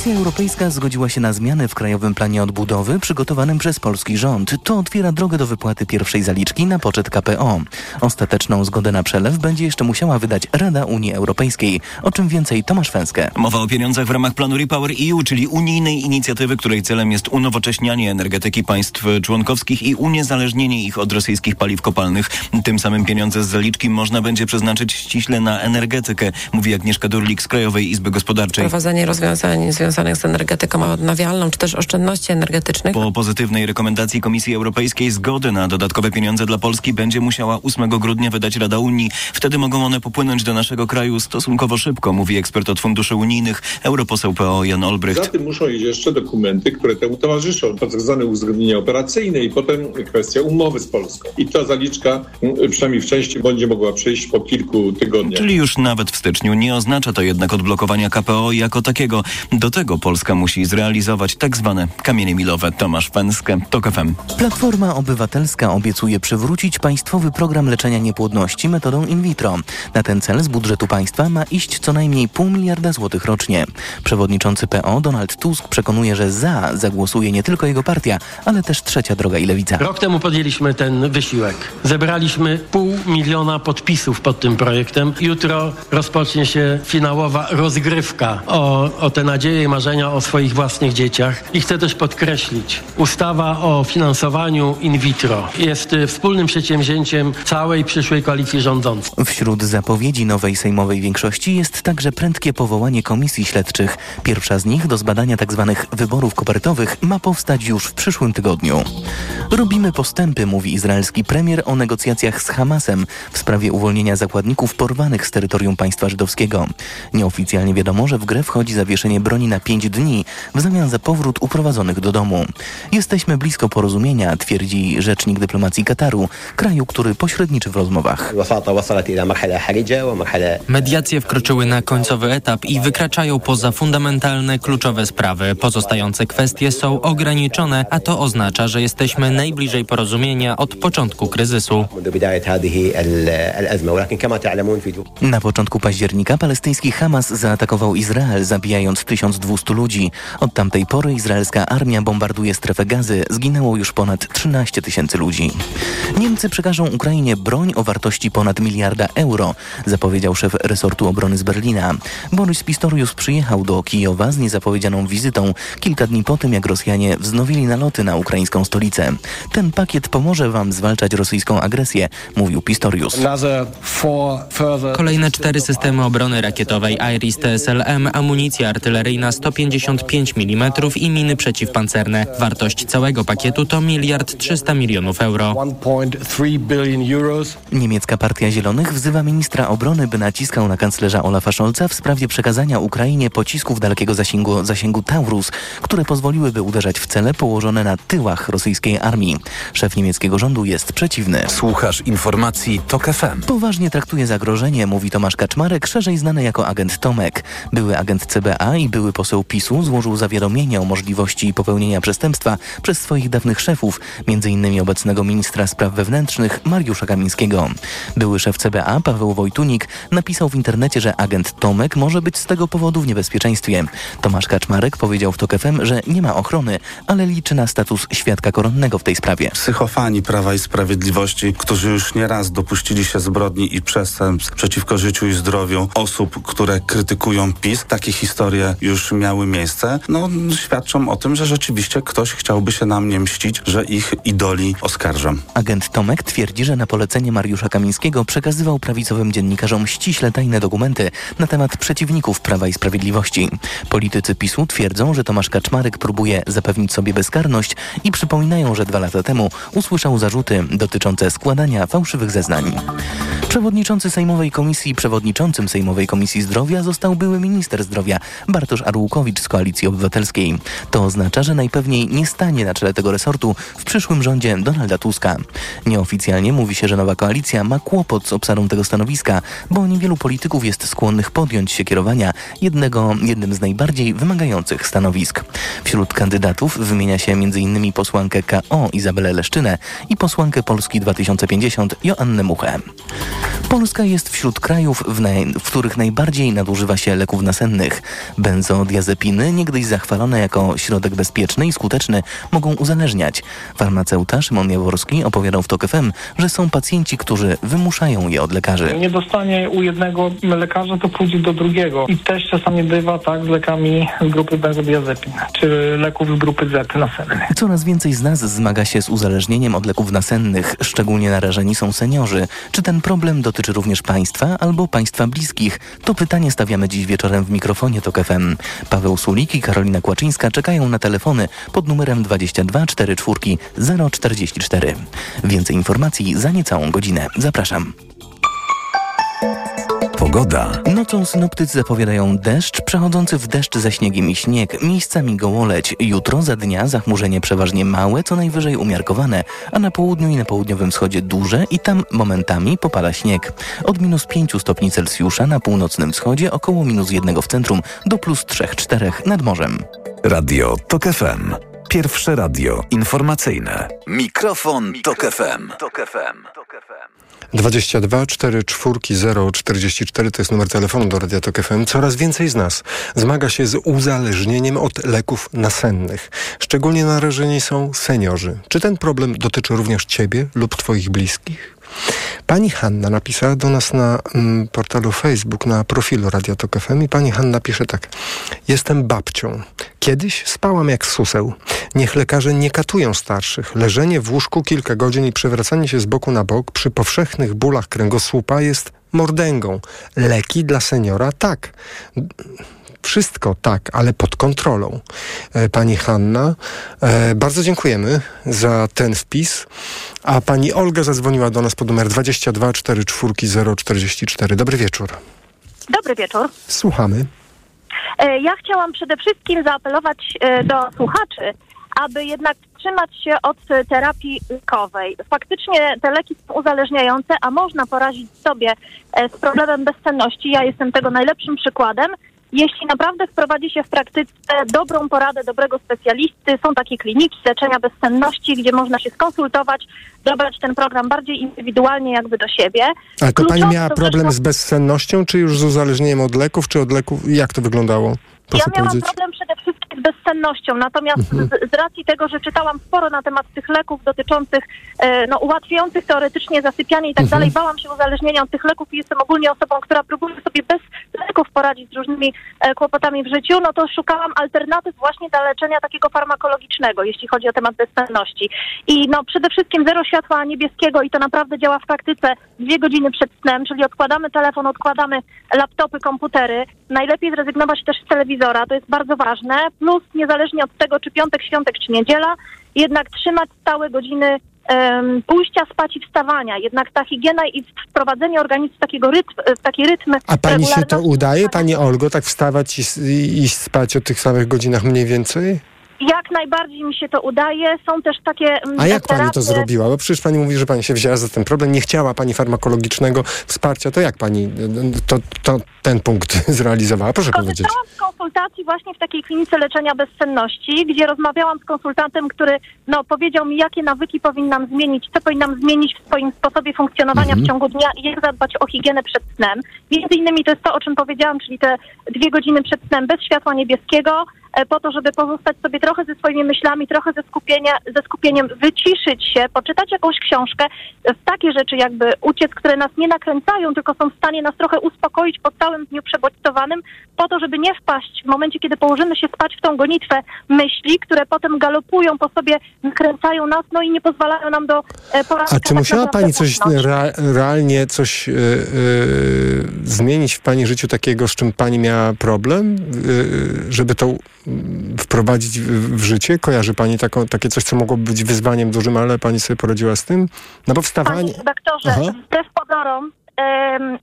Komisja Europejska zgodziła się na zmiany w Krajowym Planie Odbudowy przygotowanym przez polski rząd. To otwiera drogę do wypłaty pierwszej zaliczki na poczet KPO. Ostateczną zgodę na przelew będzie jeszcze musiała wydać Rada Unii Europejskiej. O czym więcej Tomasz Fęskę. Mowa o pieniądzach w ramach planu Repower EU, czyli unijnej inicjatywy, której celem jest unowocześnianie energetyki państw członkowskich i uniezależnienie ich od rosyjskich paliw kopalnych. Tym samym pieniądze z zaliczki można będzie przeznaczyć ściśle na energetykę, mówi Agnieszka Durlik z Krajowej Izby Gospodarczej. Wprowadzenie rozwiązań związanych z energetyką odnawialną, czy też oszczędności energetycznych. Po pozytywnej rekomendacji Komisji Europejskiej zgody na dodatkowe pieniądze dla Polski będzie musiała 8 grudnia wydać Rada Unii. Wtedy mogą one popłynąć do naszego kraju stosunkowo szybko, mówi ekspert od funduszy unijnych, europoseł PO Jan Olbrycht. Za tym muszą iść jeszcze dokumenty, które temu towarzyszą. Tak zwane uzgodnienia operacyjne i potem kwestia umowy z Polską. I ta zaliczka, m, przynajmniej w części, będzie mogła przyjść po kilku tygodniach. Czyli już nawet w styczniu. Nie oznacza to jednak odblokowania KPO jako takiego. Do tego dlaczego Polska musi zrealizować tak zwane kamienie milowe. Tomasz Pęskę, TOK FM. Platforma Obywatelska obiecuje przywrócić państwowy program leczenia niepłodności metodą in vitro. Na ten cel z budżetu państwa ma iść co najmniej pół miliarda złotych rocznie. Przewodniczący PO Donald Tusk przekonuje, że za zagłosuje nie tylko jego partia, ale też Trzecia Droga i Lewica. Rok temu podjęliśmy ten wysiłek. Zebraliśmy pół miliona podpisów pod tym projektem. Jutro rozpocznie się finałowa rozgrywka o, o te nadzieje marzenia o swoich własnych dzieciach. I chcę też podkreślić, ustawa o finansowaniu in vitro jest y, wspólnym przedsięwzięciem całej przyszłej koalicji rządzącej. Wśród zapowiedzi nowej sejmowej większości jest także prędkie powołanie komisji śledczych. Pierwsza z nich do zbadania tzw. wyborów kopertowych ma powstać już w przyszłym tygodniu. Robimy postępy, mówi izraelski premier o negocjacjach z Hamasem w sprawie uwolnienia zakładników porwanych z terytorium państwa żydowskiego. Nieoficjalnie wiadomo, że w grę wchodzi zawieszenie broni na pięć dni w zamian za powrót uprowadzonych do domu. Jesteśmy blisko porozumienia, twierdzi rzecznik dyplomacji Kataru, kraju, który pośredniczy w rozmowach. Mediacje wkroczyły na końcowy etap i wykraczają poza fundamentalne, kluczowe sprawy. Pozostające kwestie są ograniczone, a to oznacza, że jesteśmy najbliżej porozumienia od początku kryzysu. Na początku października palestyński Hamas zaatakował Izrael, zabijając 1200 ludzi. Od tamtej pory izraelska armia bombarduje strefę gazy. Zginęło już ponad 13 tysięcy ludzi. Niemcy przekażą Ukrainie broń o wartości ponad miliarda euro, zapowiedział szef resortu obrony z Berlina. Borys Pistorius przyjechał do Kijowa z niezapowiedzianą wizytą kilka dni po tym, jak Rosjanie wznowili naloty na ukraińską stolicę. Ten pakiet pomoże wam zwalczać rosyjską agresję, mówił Pistorius. Kolejne cztery systemy obrony rakietowej Iris TSLM, amunicja artyleryjna 155 mm i miny przeciwpancerne. Wartość całego pakietu to miliard 300 milionów euro. Niemiecka Partia Zielonych wzywa ministra obrony, by naciskał na kanclerza Olafa Scholza w sprawie przekazania Ukrainie pocisków dalekiego zasięgu, zasięgu Taurus, które pozwoliłyby uderzać w cele położone na tyłach rosyjskiej armii. Szef niemieckiego rządu jest przeciwny. Słuchasz informacji TOK FM. Poważnie traktuje zagrożenie, mówi Tomasz Kaczmarek, szerzej znany jako agent Tomek. Były agent CBA i były poseł PiSu złożył zawiadomienie o możliwości popełnienia przestępstwa przez swoich dawnych szefów, m.in. obecnego ministra spraw wewnętrznych Mariusza Kamińskiego. Były szef CBA Paweł Wojtunik napisał w internecie, że agent Tomek może być z tego powodu w niebezpieczeństwie. Tomasz Kaczmarek powiedział w TOK FM, że nie ma ochrony, ale liczy na status świadka koronnego w tej sprawie. Psychofani Prawa i Sprawiedliwości, którzy już nieraz dopuścili się zbrodni i przestępstw przeciwko życiu i zdrowiu osób, które krytykują PiS, takie historie już miały miejsce, no świadczą o tym, że rzeczywiście ktoś chciałby się na mnie mścić, że ich idoli oskarżam. Agent Tomek twierdzi, że na polecenie Mariusza Kamińskiego przekazywał prawicowym dziennikarzom ściśle tajne dokumenty na temat przeciwników Prawa i Sprawiedliwości. Politycy PiSu twierdzą, że Tomasz Kaczmarek próbuje zapewnić sobie bezkarność i przypominają, że dwa lata temu usłyszał zarzuty dotyczące składania fałszywych zeznań. Przewodniczący Sejmowej Komisji przewodniczącym Sejmowej Komisji Zdrowia został były minister zdrowia Bartosz Arłukowicz z Koalicji Obywatelskiej. To oznacza, że najpewniej nie stanie na czele tego resortu w przyszłym rządzie Donalda Tuska. Nieoficjalnie mówi się, że nowa koalicja ma kłopot z obsadą tego stanowiska, bo niewielu polityków jest skłonnych podjąć się kierowania jednego, jednym z najbardziej wymagających stanowisk. Wśród kandydatów wymienia się m.in. posłankę KO Izabelę Leszczynę i posłankę Polski 2050 Joannę Muchę. Polska jest wśród krajów, w, w których najbardziej nadużywa się leków nasennych. Benzodiazepiny, niegdyś zachwalone jako środek bezpieczny i skuteczny, mogą uzależniać. Farmaceuta Szymon Jaworski opowiadał w TOK FM, że są pacjenci, którzy wymuszają je od lekarzy. Nie dostanie u jednego lekarza, to pójdzie do drugiego. I też czasami bywa tak z lekami z grupy benzodiazepin, czy leków z grupy Z nasennych. Coraz więcej z nas zmaga się z uzależnieniem od leków nasennych. Szczególnie narażeni są seniorzy. Czy ten problem dotyczy również państwa albo państwa bliskich? To pytanie stawiamy dziś wieczorem w mikrofonie TOK FM. Paweł Sulik i Karolina Kłaczyńska czekają na telefony pod numerem 22 44 044. Więcej informacji za niecałą godzinę. Zapraszam. Pogoda. Nocą synoptycy zapowiadają deszcz, przechodzący w deszcz ze śniegiem i śnieg, miejscami gołoleć. Jutro za dnia zachmurzenie przeważnie małe, co najwyżej umiarkowane, a na południu i na południowym wschodzie duże i tam momentami popada śnieg. Od minus 5 stopni Celsjusza na północnym wschodzie, około minus 1 w centrum, do plus 3-4 nad morzem. Radio TOK FM. Pierwsze radio informacyjne. Mikrofon, Tok FM. 22 4 4 0 44 to jest numer telefonu do Radia Tok FM. Coraz więcej z nas zmaga się z uzależnieniem od leków nasennych. Szczególnie narażeni są seniorzy. Czy ten problem dotyczy również Ciebie lub Twoich bliskich? Pani Hanna napisała do nas na mm, portalu Facebook, na profilu Radia Tok FM i pani Hanna pisze tak. Jestem babcią. Kiedyś spałam jak suseł. Niech lekarze nie katują starszych. Leżenie w łóżku kilka godzin i przewracanie się z boku na bok przy powszechnych bólach kręgosłupa jest mordęgą. Leki dla seniora tak. Wszystko tak, ale pod kontrolą. E, pani Hanna, e, bardzo dziękujemy za ten wpis. A pani Olga zadzwoniła do nas pod numer 22 44 044. Dobry wieczór. Dobry wieczór. Słuchamy. E, Ja chciałam przede wszystkim zaapelować do słuchaczy, aby jednak trzymać się od terapii lekowej. Faktycznie te leki są uzależniające, a można porazić sobie z problemem bezsenności. Ja jestem tego najlepszym przykładem. Jeśli naprawdę wprowadzi się w praktyce dobrą poradę dobrego specjalisty, są takie kliniki leczenia bezsenności, gdzie można się skonsultować, dobrać ten program bardziej indywidualnie jakby do siebie. Ale to pani miała problem zresztą- z bezsennością, czy już z uzależnieniem od leków, czy od leków? Jak to wyglądało? Proszę ja miałam powiedzieć. problem przede wszystkim z bezsennością, natomiast Mhm. z, z racji tego, że czytałam sporo na temat tych leków dotyczących, e, no ułatwiających teoretycznie zasypianie i tak Mhm. dalej, bałam się uzależnienia od tych leków i jestem ogólnie osobą, która próbuje sobie bez leków poradzić z różnymi e, kłopotami w życiu, no to szukałam alternatyw właśnie dla leczenia takiego farmakologicznego, jeśli chodzi o temat bezsenności. I no przede wszystkim zero światła niebieskiego i to naprawdę działa w praktyce dwie godziny przed snem, czyli odkładamy telefon, odkładamy laptopy, komputery. Najlepiej zrezygnować też z telewizora, to jest bardzo ważne. Plus niezależnie od tego, czy piątek, świątek, czy niedziela, jednak trzymać stałe godziny em, pójścia spać i wstawania. Jednak ta higiena i wprowadzenie organizmu w, takiego rytm, w taki rytm A pani się to udaje, pani Olgo, tak wstawać i, i iść spać o tych samych godzinach mniej więcej? Jak najbardziej mi się to udaje. Są też takie mm, A jak pani to terapie- zrobiła? Bo przecież pani mówi, że pani się wzięła za ten problem, nie chciała pani farmakologicznego wsparcia. To jak pani y, to, to, ten punkt zrealizowała? Proszę powiedzieć. Korzystałam z konsultacji właśnie w takiej klinice leczenia bezsenności, gdzie rozmawiałam z konsultantem, który no, powiedział mi, jakie nawyki powinnam zmienić, co powinnam zmienić w swoim sposobie funkcjonowania Mhm. w ciągu dnia i jak zadbać o higienę przed snem. Między innymi to jest to, o czym powiedziałam, czyli te dwie godziny przed snem bez światła niebieskiego, po to, żeby pozostać sobie trochę ze swoimi myślami, trochę ze, skupienia, ze skupieniem, wyciszyć się, poczytać jakąś książkę, w takie rzeczy jakby uciec, które nas nie nakręcają, tylko są w stanie nas trochę uspokoić po całym dniu przebodźcowanym, po to, żeby nie wpaść w momencie, kiedy położymy się spać w tą gonitwę myśli, które potem galopują po sobie, nakręcają nas, no i nie pozwalają nam do e, poranka. A czy tak musiała naprawdę pani coś realnie coś zmienić w pani życiu takiego, z czym pani miała problem, żeby to wprowadzić w, w życie? Kojarzy pani taką, takie coś, co mogło być wyzwaniem dużym, ale pani sobie poradziła z tym? No bo wstawanie... Panie redaktorze, Aha. wbrew pozorom,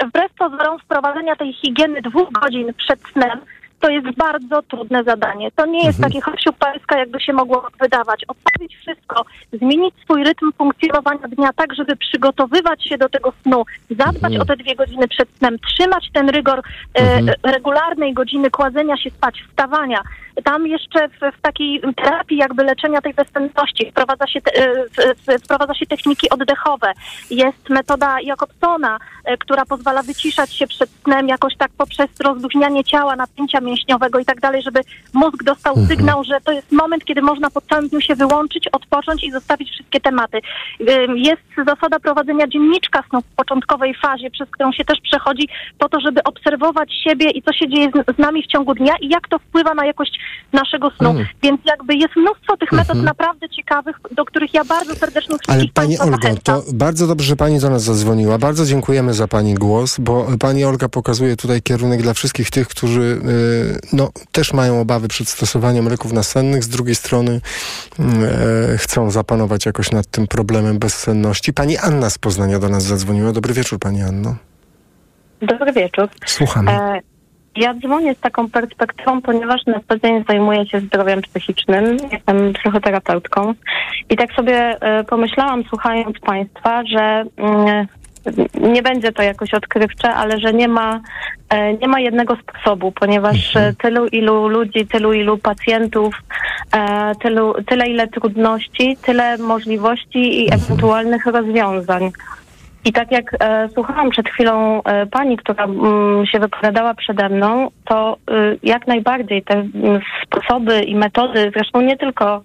wbrew pozorom wprowadzenia tej higieny dwóch godzin przed snem to jest bardzo trudne zadanie. To nie jest Mhm. takie chociuż pańska, jakby się mogło wydawać. Odstawić wszystko, zmienić swój rytm funkcjonowania dnia tak, żeby przygotowywać się do tego snu, zadbać Mhm. o te dwie godziny przed snem, trzymać ten rygor e, Mhm. regularnej godziny kładzenia się spać, wstawania. Tam jeszcze w, w takiej terapii jakby leczenia tej bezsenności wprowadza się, te, e, wprowadza się techniki oddechowe. Jest metoda Jakobsona, e, która pozwala wyciszać się przed snem jakoś tak poprzez rozluźnianie ciała, napięcia mięśniowego i tak dalej, żeby mózg dostał Mhm. sygnał, że to jest moment, kiedy można po całym dniu się wyłączyć, odpocząć i zostawić wszystkie tematy. Jest zasada prowadzenia dzienniczka snu w początkowej fazie, przez którą się też przechodzi po to, żeby obserwować siebie i co się dzieje z, nami w ciągu dnia i jak to wpływa na jakość naszego snu. Mm. Więc jakby jest mnóstwo tych metod Mhm. naprawdę ciekawych, do których ja bardzo serdecznie wszystkich Ale pani Olgo, zachęcam. to bardzo dobrze, że pani do nas zadzwoniła. Bardzo dziękujemy za pani głos, bo pani Olga pokazuje tutaj kierunek dla wszystkich tych, którzy y, no, też mają obawy przed stosowaniem leków nasennych. Z drugiej strony y, chcą zapanować jakoś nad tym problemem bezsenności. Pani Anna z Poznania do nas zadzwoniła. Dobry wieczór, pani Anno. Dobry wieczór. Słuchamy. E, ja dzwonię z taką perspektywą, ponieważ na co dzień zajmuję się zdrowiem psychicznym. Jestem psychoterapeutką. I tak sobie e, pomyślałam, słuchając Państwa, że mm, nie będzie to jakoś odkrywcze, ale że nie ma, e, nie ma jednego sposobu, ponieważ e, tylu ilu ludzi, tylu ilu pacjentów, e, tylu, tyle ile trudności, tyle możliwości i ewentualnych rozwiązań. I tak jak e, słuchałam przed chwilą e, pani, która mm, się wypowiadała przede mną, to y, jak najbardziej te mm, sposoby i metody, zresztą nie tylko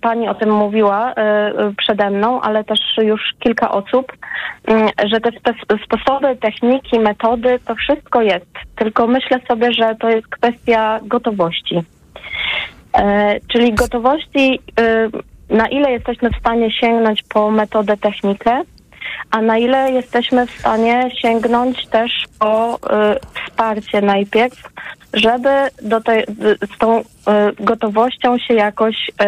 pani o tym mówiła e, przede mną, ale też już kilka osób, mm, że te sposoby, techniki, metody, to wszystko jest. Tylko myślę sobie, że to jest kwestia gotowości. E, czyli gotowości, y, na ile jesteśmy w stanie sięgnąć po metodę, technikę, a na ile jesteśmy w stanie sięgnąć też po y, wsparcie najpierw, żeby do tej, z tą y, gotowością się jakoś y,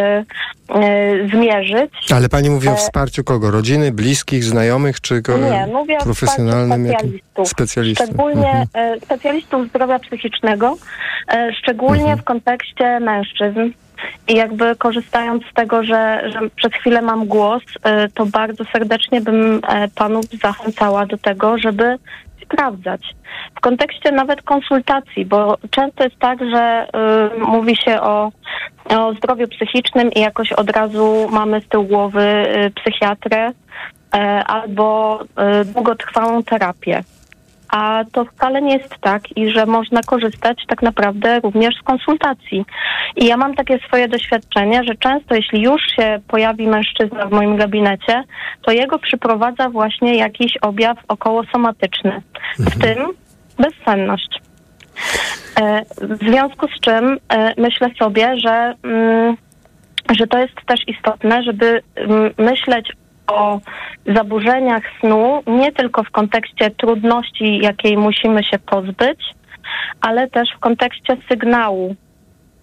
y, zmierzyć. Ale pani mówi o E, wsparciu kogo? Rodziny, bliskich, znajomych, czy go Nie, mówię o profesjonalnym specjalistów. specjalistów? Szczególnie Mhm. e, specjalistów zdrowia psychicznego, e, szczególnie Mhm. w kontekście mężczyzn. I jakby korzystając z tego, że, że przez chwilę mam głos, e, to bardzo serdecznie bym e, panów zachęcała do tego, żeby sprawdzać. W kontekście nawet konsultacji, bo często jest tak, że y, mówi się o, o zdrowiu psychicznym i jakoś od razu mamy z tyłu głowy y, psychiatrę y, albo y, długotrwałą terapię. A to wcale nie jest tak i że można korzystać tak naprawdę również z konsultacji. I ja mam takie swoje doświadczenie, że często jeśli już się pojawi mężczyzna w moim gabinecie, to jego przyprowadza właśnie jakiś objaw okołosomatyczny, w tym bezsenność. E, W związku z czym e, myślę sobie, że, mm, że to jest też istotne, żeby mm, myśleć o zaburzeniach snu nie tylko w kontekście trudności, jakiej musimy się pozbyć, ale też w kontekście sygnału,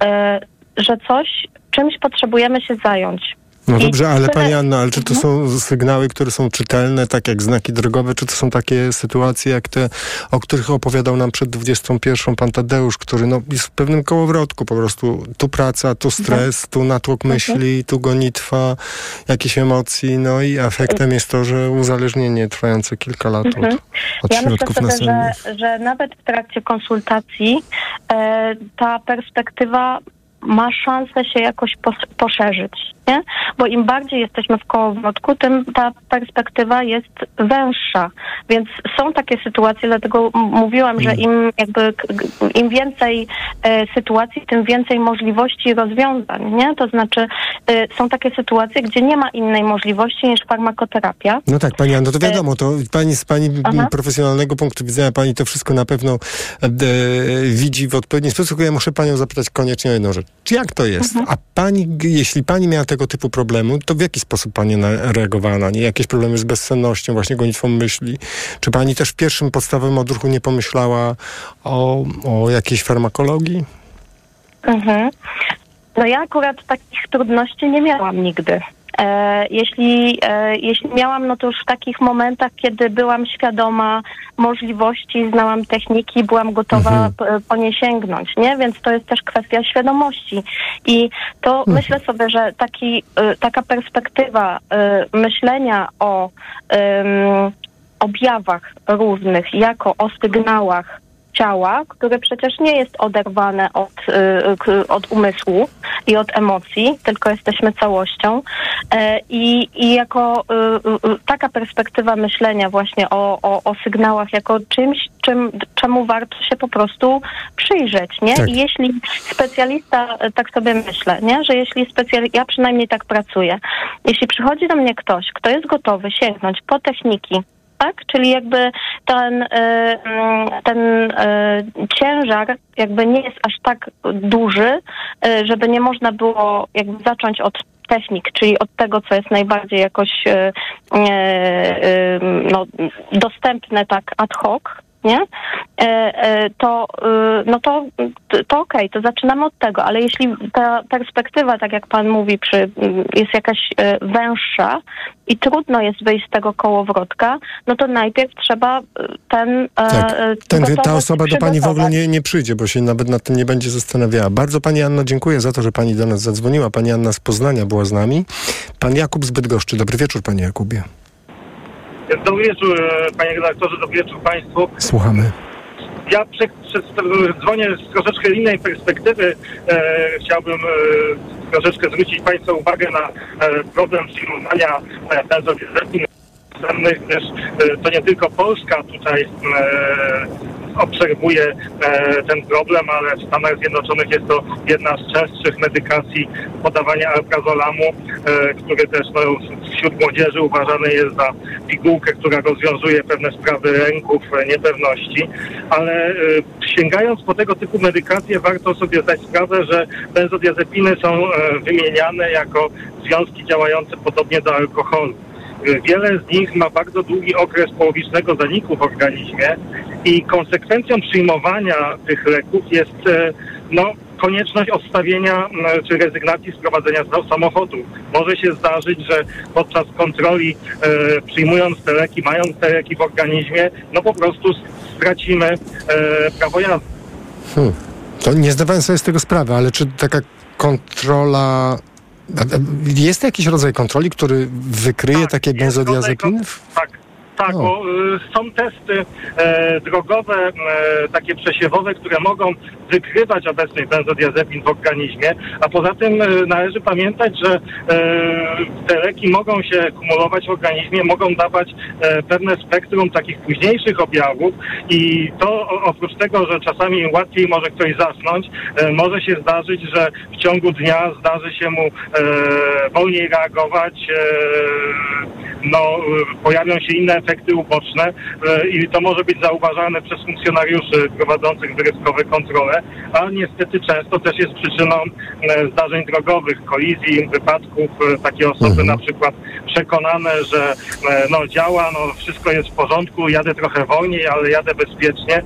e, że coś, czymś potrzebujemy się zająć. No dobrze, ale pani Anna, ale czy to Mhm. są sygnały, które są czytelne, tak jak znaki drogowe, czy to są takie sytuacje jak te, o których opowiadał nam przed 21 pan Tadeusz, który no, jest w pewnym kołowrotku po prostu. Tu praca, tu stres, tu natłok myśli, tu gonitwa jakichś emocji, no i efektem jest to, że uzależnienie trwające kilka lat Mhm. od, od ja myślę sobie, że, że nawet w trakcie konsultacji e, ta perspektywa ma szansę się jakoś pos- poszerzyć, nie? Bo im bardziej jesteśmy w kołowrotku, tym ta perspektywa jest węższa. Więc są takie sytuacje, dlatego mówiłam, że im jakby im więcej e, sytuacji, tym więcej możliwości rozwiązań, nie? To znaczy e, są takie sytuacje, gdzie nie ma innej możliwości niż farmakoterapia. No tak, pani Anno, to wiadomo, to pani z pani Aha. profesjonalnego punktu widzenia, pani to wszystko na pewno e, e, widzi w odpowiedni sposób. Ja muszę panią zapytać koniecznie o jedną rzecz. Czy jak to jest? A pani, jeśli pani miała tego typu problemu, to w jaki sposób pani reagowała na nie? Jakieś problemy z bezsennością, właśnie gonitwą myśli? Czy pani też w pierwszym podstawowym odruchu nie pomyślała o, o jakiejś farmakologii? Mhm. No ja akurat takich trudności nie miałam nigdy. E, jeśli, e, jeśli miałam, no to już w takich momentach, kiedy byłam świadoma możliwości, znałam techniki, byłam gotowa p- po nie sięgnąć, nie? Więc to jest też kwestia świadomości. I to myślę sobie, że taki, e, taka perspektywa myślenia o objawach różnych, jako o sygnałach ciała, które przecież nie jest oderwane od, y, od umysłu i od emocji, tylko jesteśmy całością. E, I, i jako y, y, taka perspektywa myślenia właśnie o, o, o sygnałach jako czymś, czym, czemu warto się po prostu przyjrzeć, nie? Tak. I jeśli specjalista, e, tak sobie myślę, nie? Że jeśli specjalista, ja przynajmniej tak pracuję, jeśli przychodzi do mnie ktoś, kto jest gotowy sięgnąć po techniki, tak? Czyli jakby ten, y, mm, ten y, ciężar jakby nie jest aż tak duży, y, żeby nie można było jakby zacząć od technik, czyli od tego, co jest najbardziej jakoś no, dostępne tak ad hoc, nie? E, e, to, e, no to, to okej, to zaczynamy od tego, ale jeśli ta perspektywa, tak jak pan mówi, przy, jest jakaś e, węższa i trudno jest wyjść z tego kołowrotka, no to najpierw trzeba ten... Tak. Ten, ta osoba do pani w ogóle nie, nie przyjdzie, bo się nawet nad tym nie będzie zastanawiała. Bardzo pani Anno dziękuję za to, że pani do nas zadzwoniła. Pani Anna z Poznania była z nami. Pan Jakub z Bydgoszczy. Dobry wieczór, panie Jakubie. Dobry wieczór, e, panie redaktorze, dobry wieczór państwu. Słuchamy. Ja prze, przedstaw- dzwonię z troszeczkę innej perspektywy. E, chciałbym e, troszeczkę zwrócić państwa uwagę na e, problem przyjmowania e, benzodiazepin gdyż e, to nie tylko Polska tutaj obserwuje ten problem, ale w Stanach Zjednoczonych jest to jedna z częstszych medykacji podawania alprazolamu, e, który też no, wśród młodzieży uważany jest za pigułkę, która rozwiązuje pewne sprawy ręków, e, niepewności, ale e, sięgając po tego typu medykacje warto sobie zdać sprawę, że benzodiazepiny są wymieniane jako związki działające podobnie do alkoholu. Wiele z nich ma bardzo długi okres połowicznego zaniku w organizmie i konsekwencją przyjmowania tych leków jest e, no, konieczność odstawienia czy rezygnacji z prowadzenia sa- samochodu. Może się zdarzyć, że podczas kontroli e, przyjmując te leki, mając te leki w organizmie, no po prostu stracimy e, prawo jazdy. Hmm. To nie zdawałem sobie z tego sprawy, ale czy taka kontrola... Jest jakiś rodzaj kontroli, który wykryje takie benzodiazepiny? Tak, tak, bo y, są testy e, drogowe, e, takie przesiewowe, które mogą wykrywać obecność benzodiazepin w organizmie, a poza tym e, należy pamiętać, że e, te leki mogą się kumulować w organizmie, mogą dawać e, pewne spektrum takich późniejszych objawów i to oprócz tego, że czasami łatwiej może ktoś zasnąć, może się zdarzyć, że w ciągu dnia zdarzy się mu wolniej reagować, no, pojawią się inne efekty uboczne i to może być zauważane przez funkcjonariuszy prowadzących wyrywkowe kontrole, a niestety często też jest przyczyną e, zdarzeń drogowych, kolizji, wypadków. E, Takie osoby na przykład przekonane, że e, no, działa, no, wszystko jest w porządku, jadę trochę wolniej, ale jadę bezpiecznie.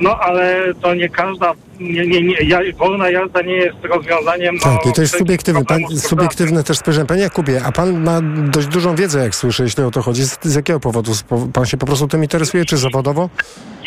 No ale to nie każda, nie, nie, nie, ja, wolna jazda nie jest rozwiązaniem. Tak, no, i to jest subiektywne, pan, subiektywne też spojrzenie. Panie Jakubie, a pan ma dość dużą wiedzę, jak słyszę, jeśli o to chodzi. Z, z jakiego powodu? Pan się po prostu tym interesuje, czy zawodowo?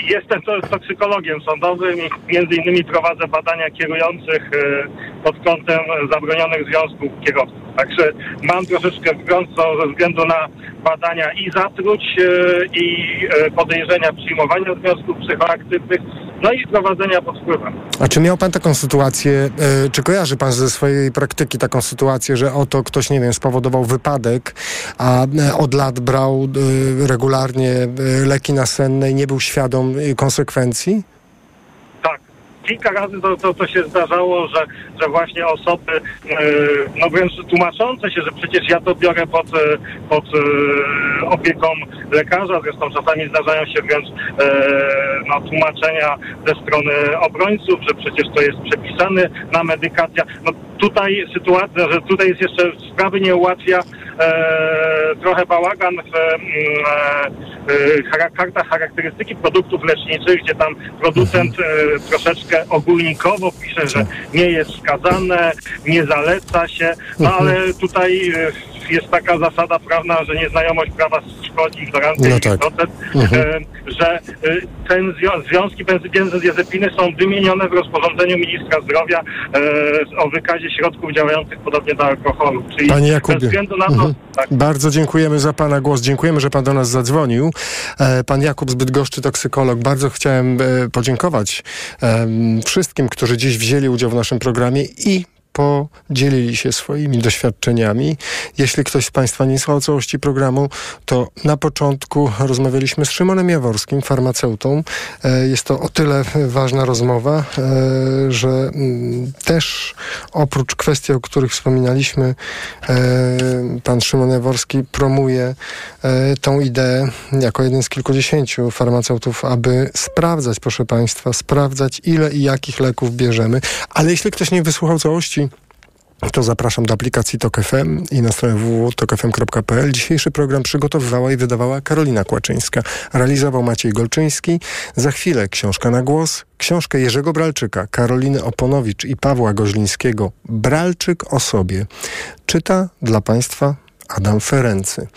Jestem to- toksykologiem sądowym i między innymi prowadzę badania kierujących e, pod kątem zabronionych związków kierowców. Także mam troszeczkę wgląd ze względu na badania i zatruć e, i e, podejrzenia przyjmowania związków psychoaktywnych, no i prowadzenia pod wpływem. A czy miał pan taką sytuację, e, czy kojarzy pan ze swojej praktyki taką sytuację, że oto ktoś, nie wiem, spowodował wypadek, a e, od lat brał e, regularnie leki nasenne i nie był świadom konsekwencji? Kilka razy to, to, to się zdarzało, że, że właśnie osoby, e, no wręcz tłumaczące się, że przecież ja to biorę pod, e, pod e, opieką lekarza, zresztą czasami zdarzają się wręcz no, tłumaczenia ze strony obrońców, że przecież to jest przepisane na medykacja. No tutaj sytuacja, że tutaj jest jeszcze sprawy nie ułatwia e, trochę bałagan w mm, e, e, kartach charakterystyki produktów leczniczych, gdzie tam producent e, troszeczkę ogólnikowo pisze, że nie jest wskazane, nie zaleca się, no ale tutaj e, jest taka zasada prawna, że nieznajomość prawa szkodzi, ignorancja No tak. procent, Mhm. że e, ten zwią- związki benzodiazepiny są wymienione w rozporządzeniu ministra zdrowia e, o wykazie środków działających podobnie do alkoholu. Czyli Panie Jakubie, to, mhm. tak, bardzo dziękujemy za pana głos. Dziękujemy, że pan do nas zadzwonił. E, Pan Jakub z Bydgoszczy, toksykolog. Bardzo chciałem e, podziękować wszystkim, którzy dziś wzięli udział w naszym programie i podzielili się swoimi doświadczeniami. Jeśli ktoś z Państwa nie słuchał całości programu, to na początku rozmawialiśmy z Szymonem Jaworskim, farmaceutą. E, Jest to o tyle ważna rozmowa, e, że mm, też oprócz kwestii, o których wspominaliśmy, e, pan Szymon Jaworski promuje tą ideę jako jeden z kilkudziesięciu farmaceutów, aby sprawdzać, proszę Państwa, sprawdzać ile i jakich leków bierzemy. Ale jeśli ktoś nie wysłuchał całości to zapraszam do aplikacji TOK FM i na stronę www.tokfm.pl. Dzisiejszy program przygotowywała i wydawała Karolina Kłaczyńska. Realizował Maciej Golczyński. Za chwilę książka na głos. Książkę Jerzego Bralczyka, Karoliny Oponowicz i Pawła Goźlińskiego Bralczyk o sobie. Czyta dla Państwa Adam Ferency.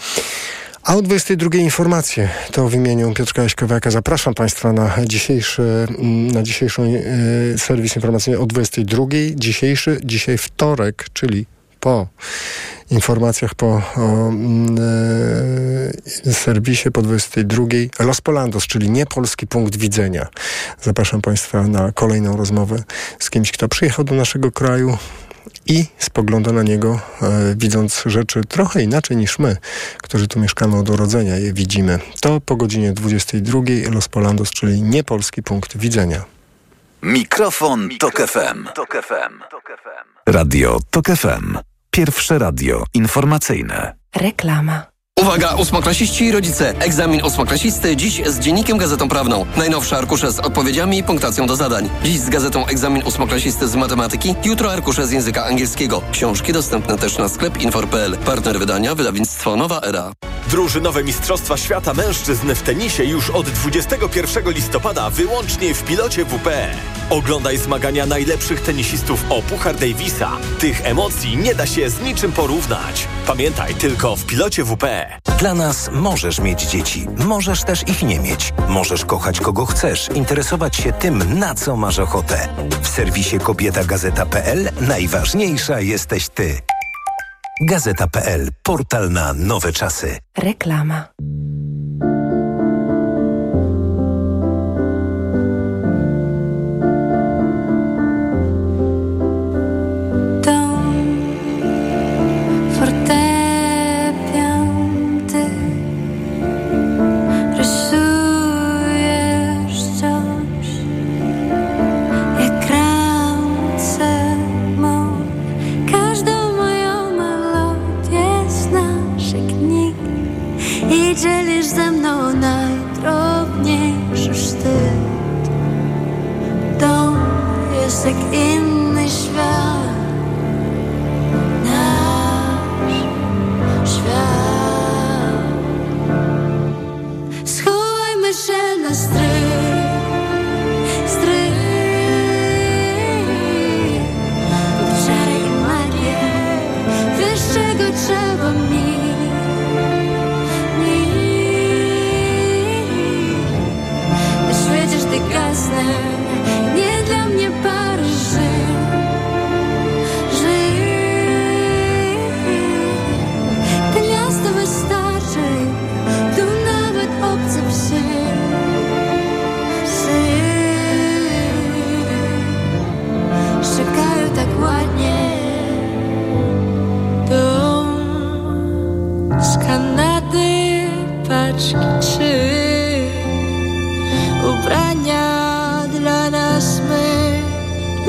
A o 22 informacje to w imieniu Piotrka Jaśkowiaka zapraszam Państwa na dzisiejszy, mm, na dzisiejszą e, serwis informacyjny o 22. Dzisiejszy, dzisiaj wtorek, czyli po informacjach po o, mm, e, serwisie po 22. Los Polandos, czyli niepolski punkt widzenia. Zapraszam Państwa na kolejną rozmowę z kimś, kto przyjechał do naszego kraju, i spogląda na niego, e, widząc rzeczy trochę inaczej niż my, którzy tu mieszkamy od urodzenia, je widzimy. To po godzinie 22 Los Polandos, czyli niepolski punkt widzenia. Mikrofon, Tok FM. Tok FM. Radio Tok FM. Pierwsze radio informacyjne. Reklama. Uwaga, ósmoklasiści i rodzice. Egzamin ósmoklasisty dziś z Dziennikiem Gazetą Prawną. Najnowsze arkusze z odpowiedziami i punktacją do zadań. Dziś z gazetą Egzamin ósmoklasisty z matematyki, jutro arkusze z języka angielskiego. Książki dostępne też na sklep infor.pl. Partner wydania wydawnictwo Nowa Era. Drużynowe Mistrzostwa Świata Mężczyzn w tenisie już od 21 listopada wyłącznie w pilocie WP. Oglądaj zmagania najlepszych tenisistów o Puchar Davisa. Tych emocji nie da się z niczym porównać. Pamiętaj tylko w pilocie WP. Dla nas możesz mieć dzieci, możesz też ich nie mieć. Możesz kochać kogo chcesz, interesować się tym, na co masz ochotę. W serwisie kobietagazeta.pl najważniejsza jesteś ty. Gazeta.pl. Portal na nowe czasy. Reklama. książki czy ubrania dla nas my.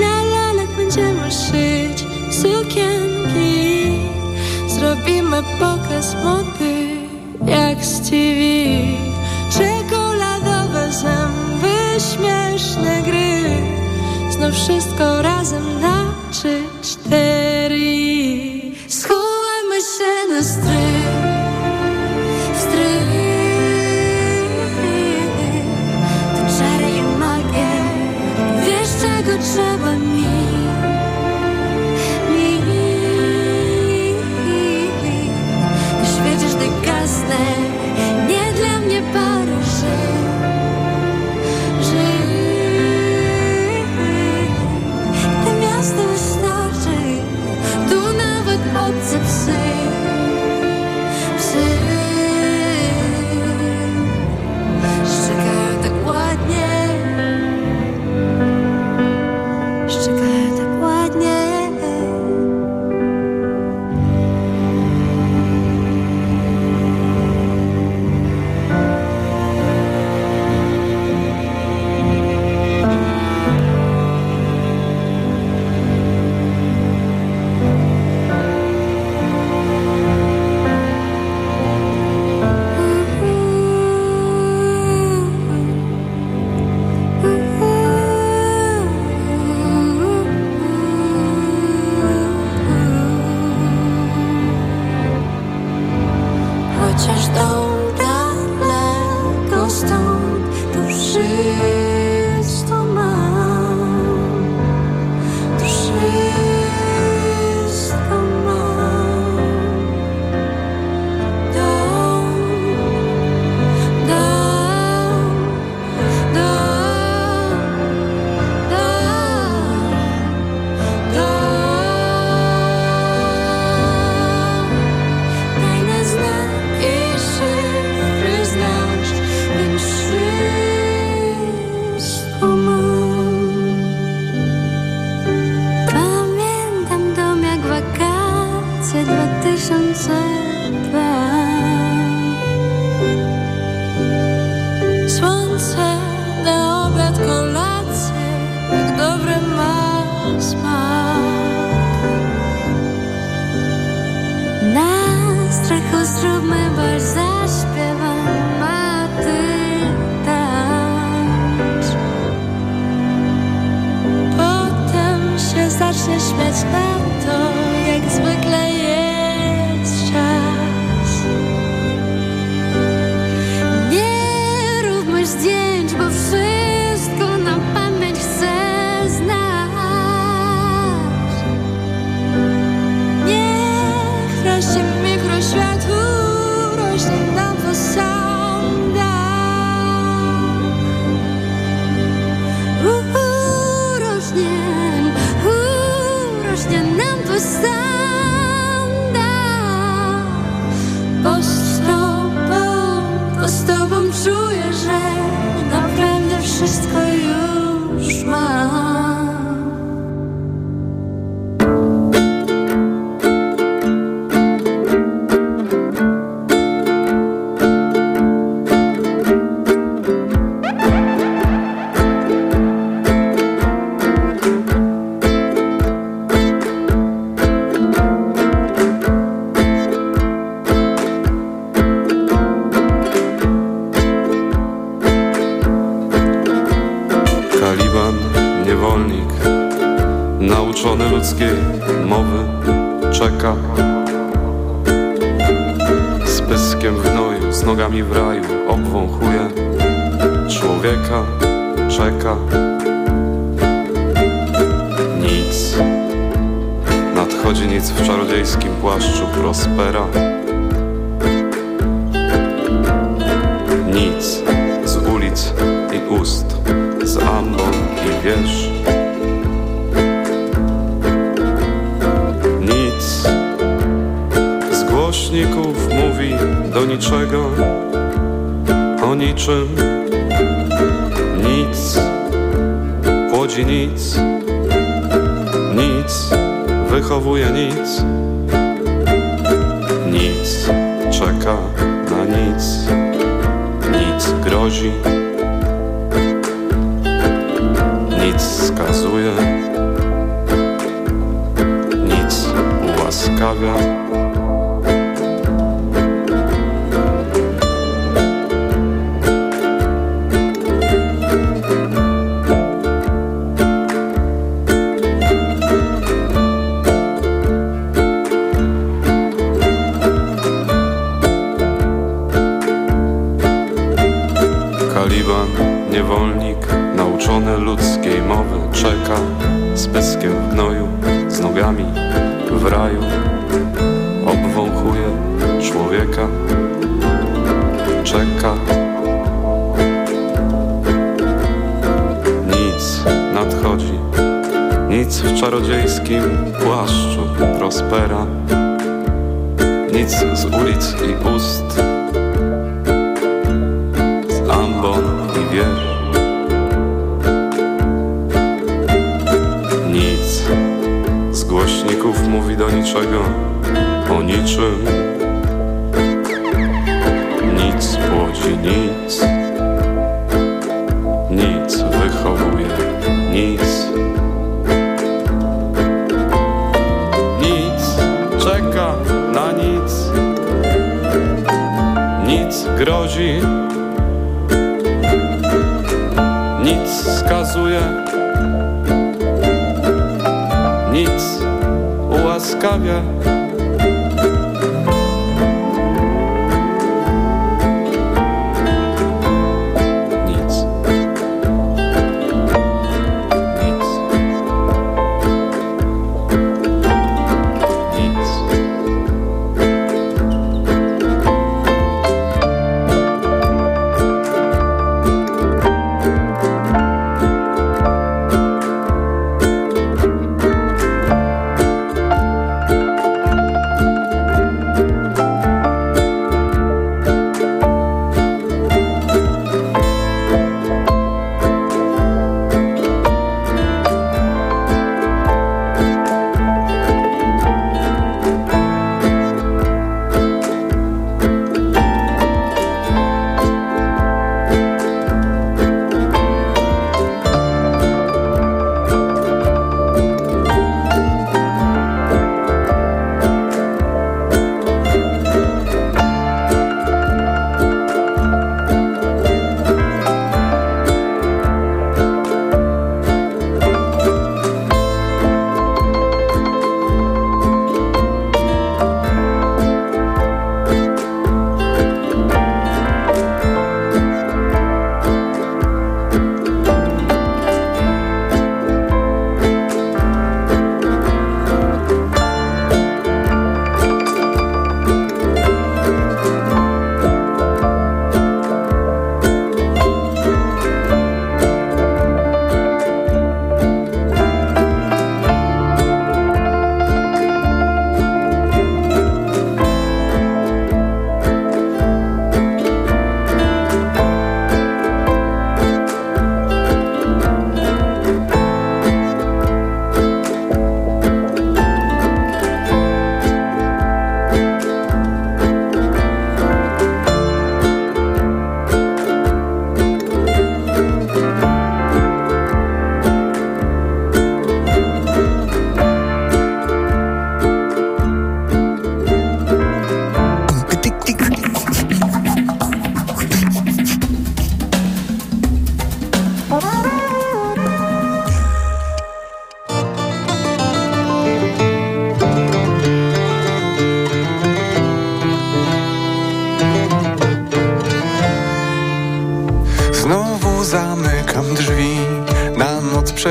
La la będziemy szyć sukienki, zrobimy pokaz mody.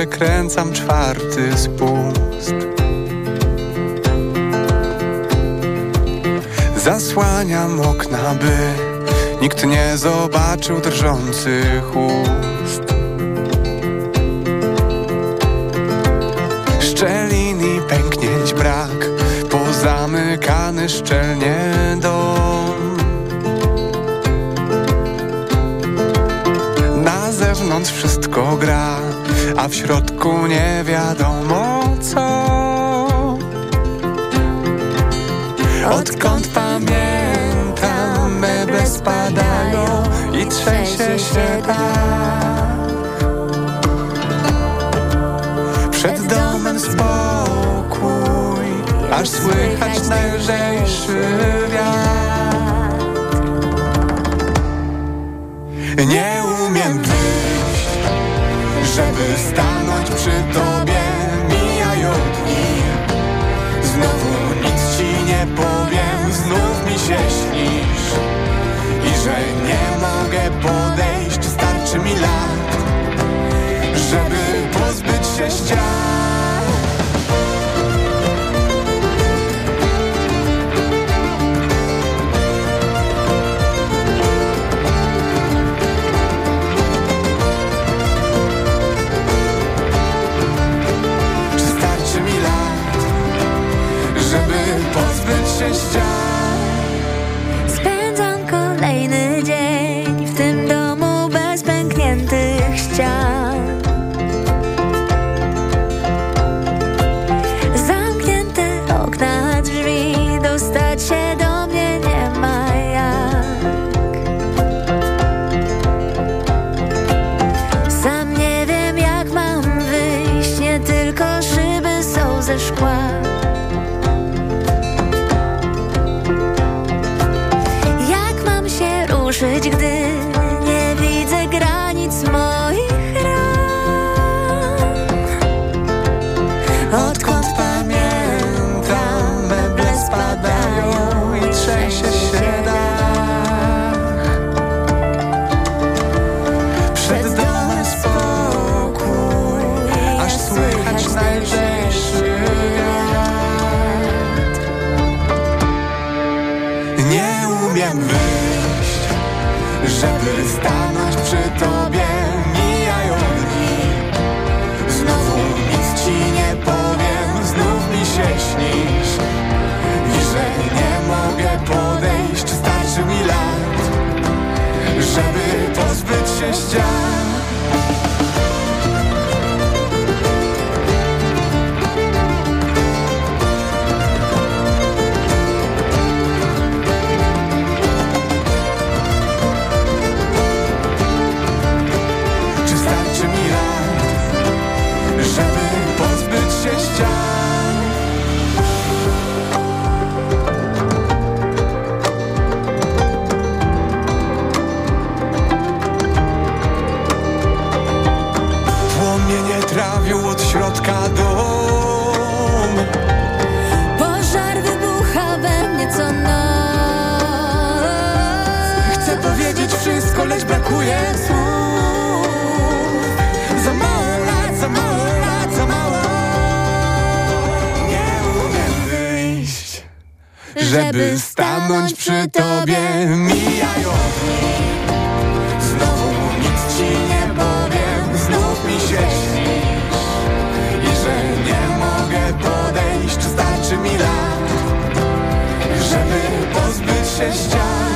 Przekręcam czwarty spust Zasłaniam okna, by nikt nie zobaczył drżących ust. Szczelin i pęknięć brak Pozamykany szczelnie wszystko gra A w środku nie wiadomo co. Odkąd pamiętam meble spadają I trzęsie się dach Przed domem spokój Aż słychać najlżejszy wiatr. Nie umiem Żeby stanąć przy tobie. Mijają dni. Znowu nic ci nie powiem. Znów mi się śnisz. I że nie mogę podejść. Starczy mi lat Żeby pozbyć się ścian pozbyć Żeby stanąć przy tobie. Mijają dni Znowu nic ci nie powiem. Znów mi się śnisz. I że nie mogę podejść Starczy mi lat Żeby pozbyć się ścian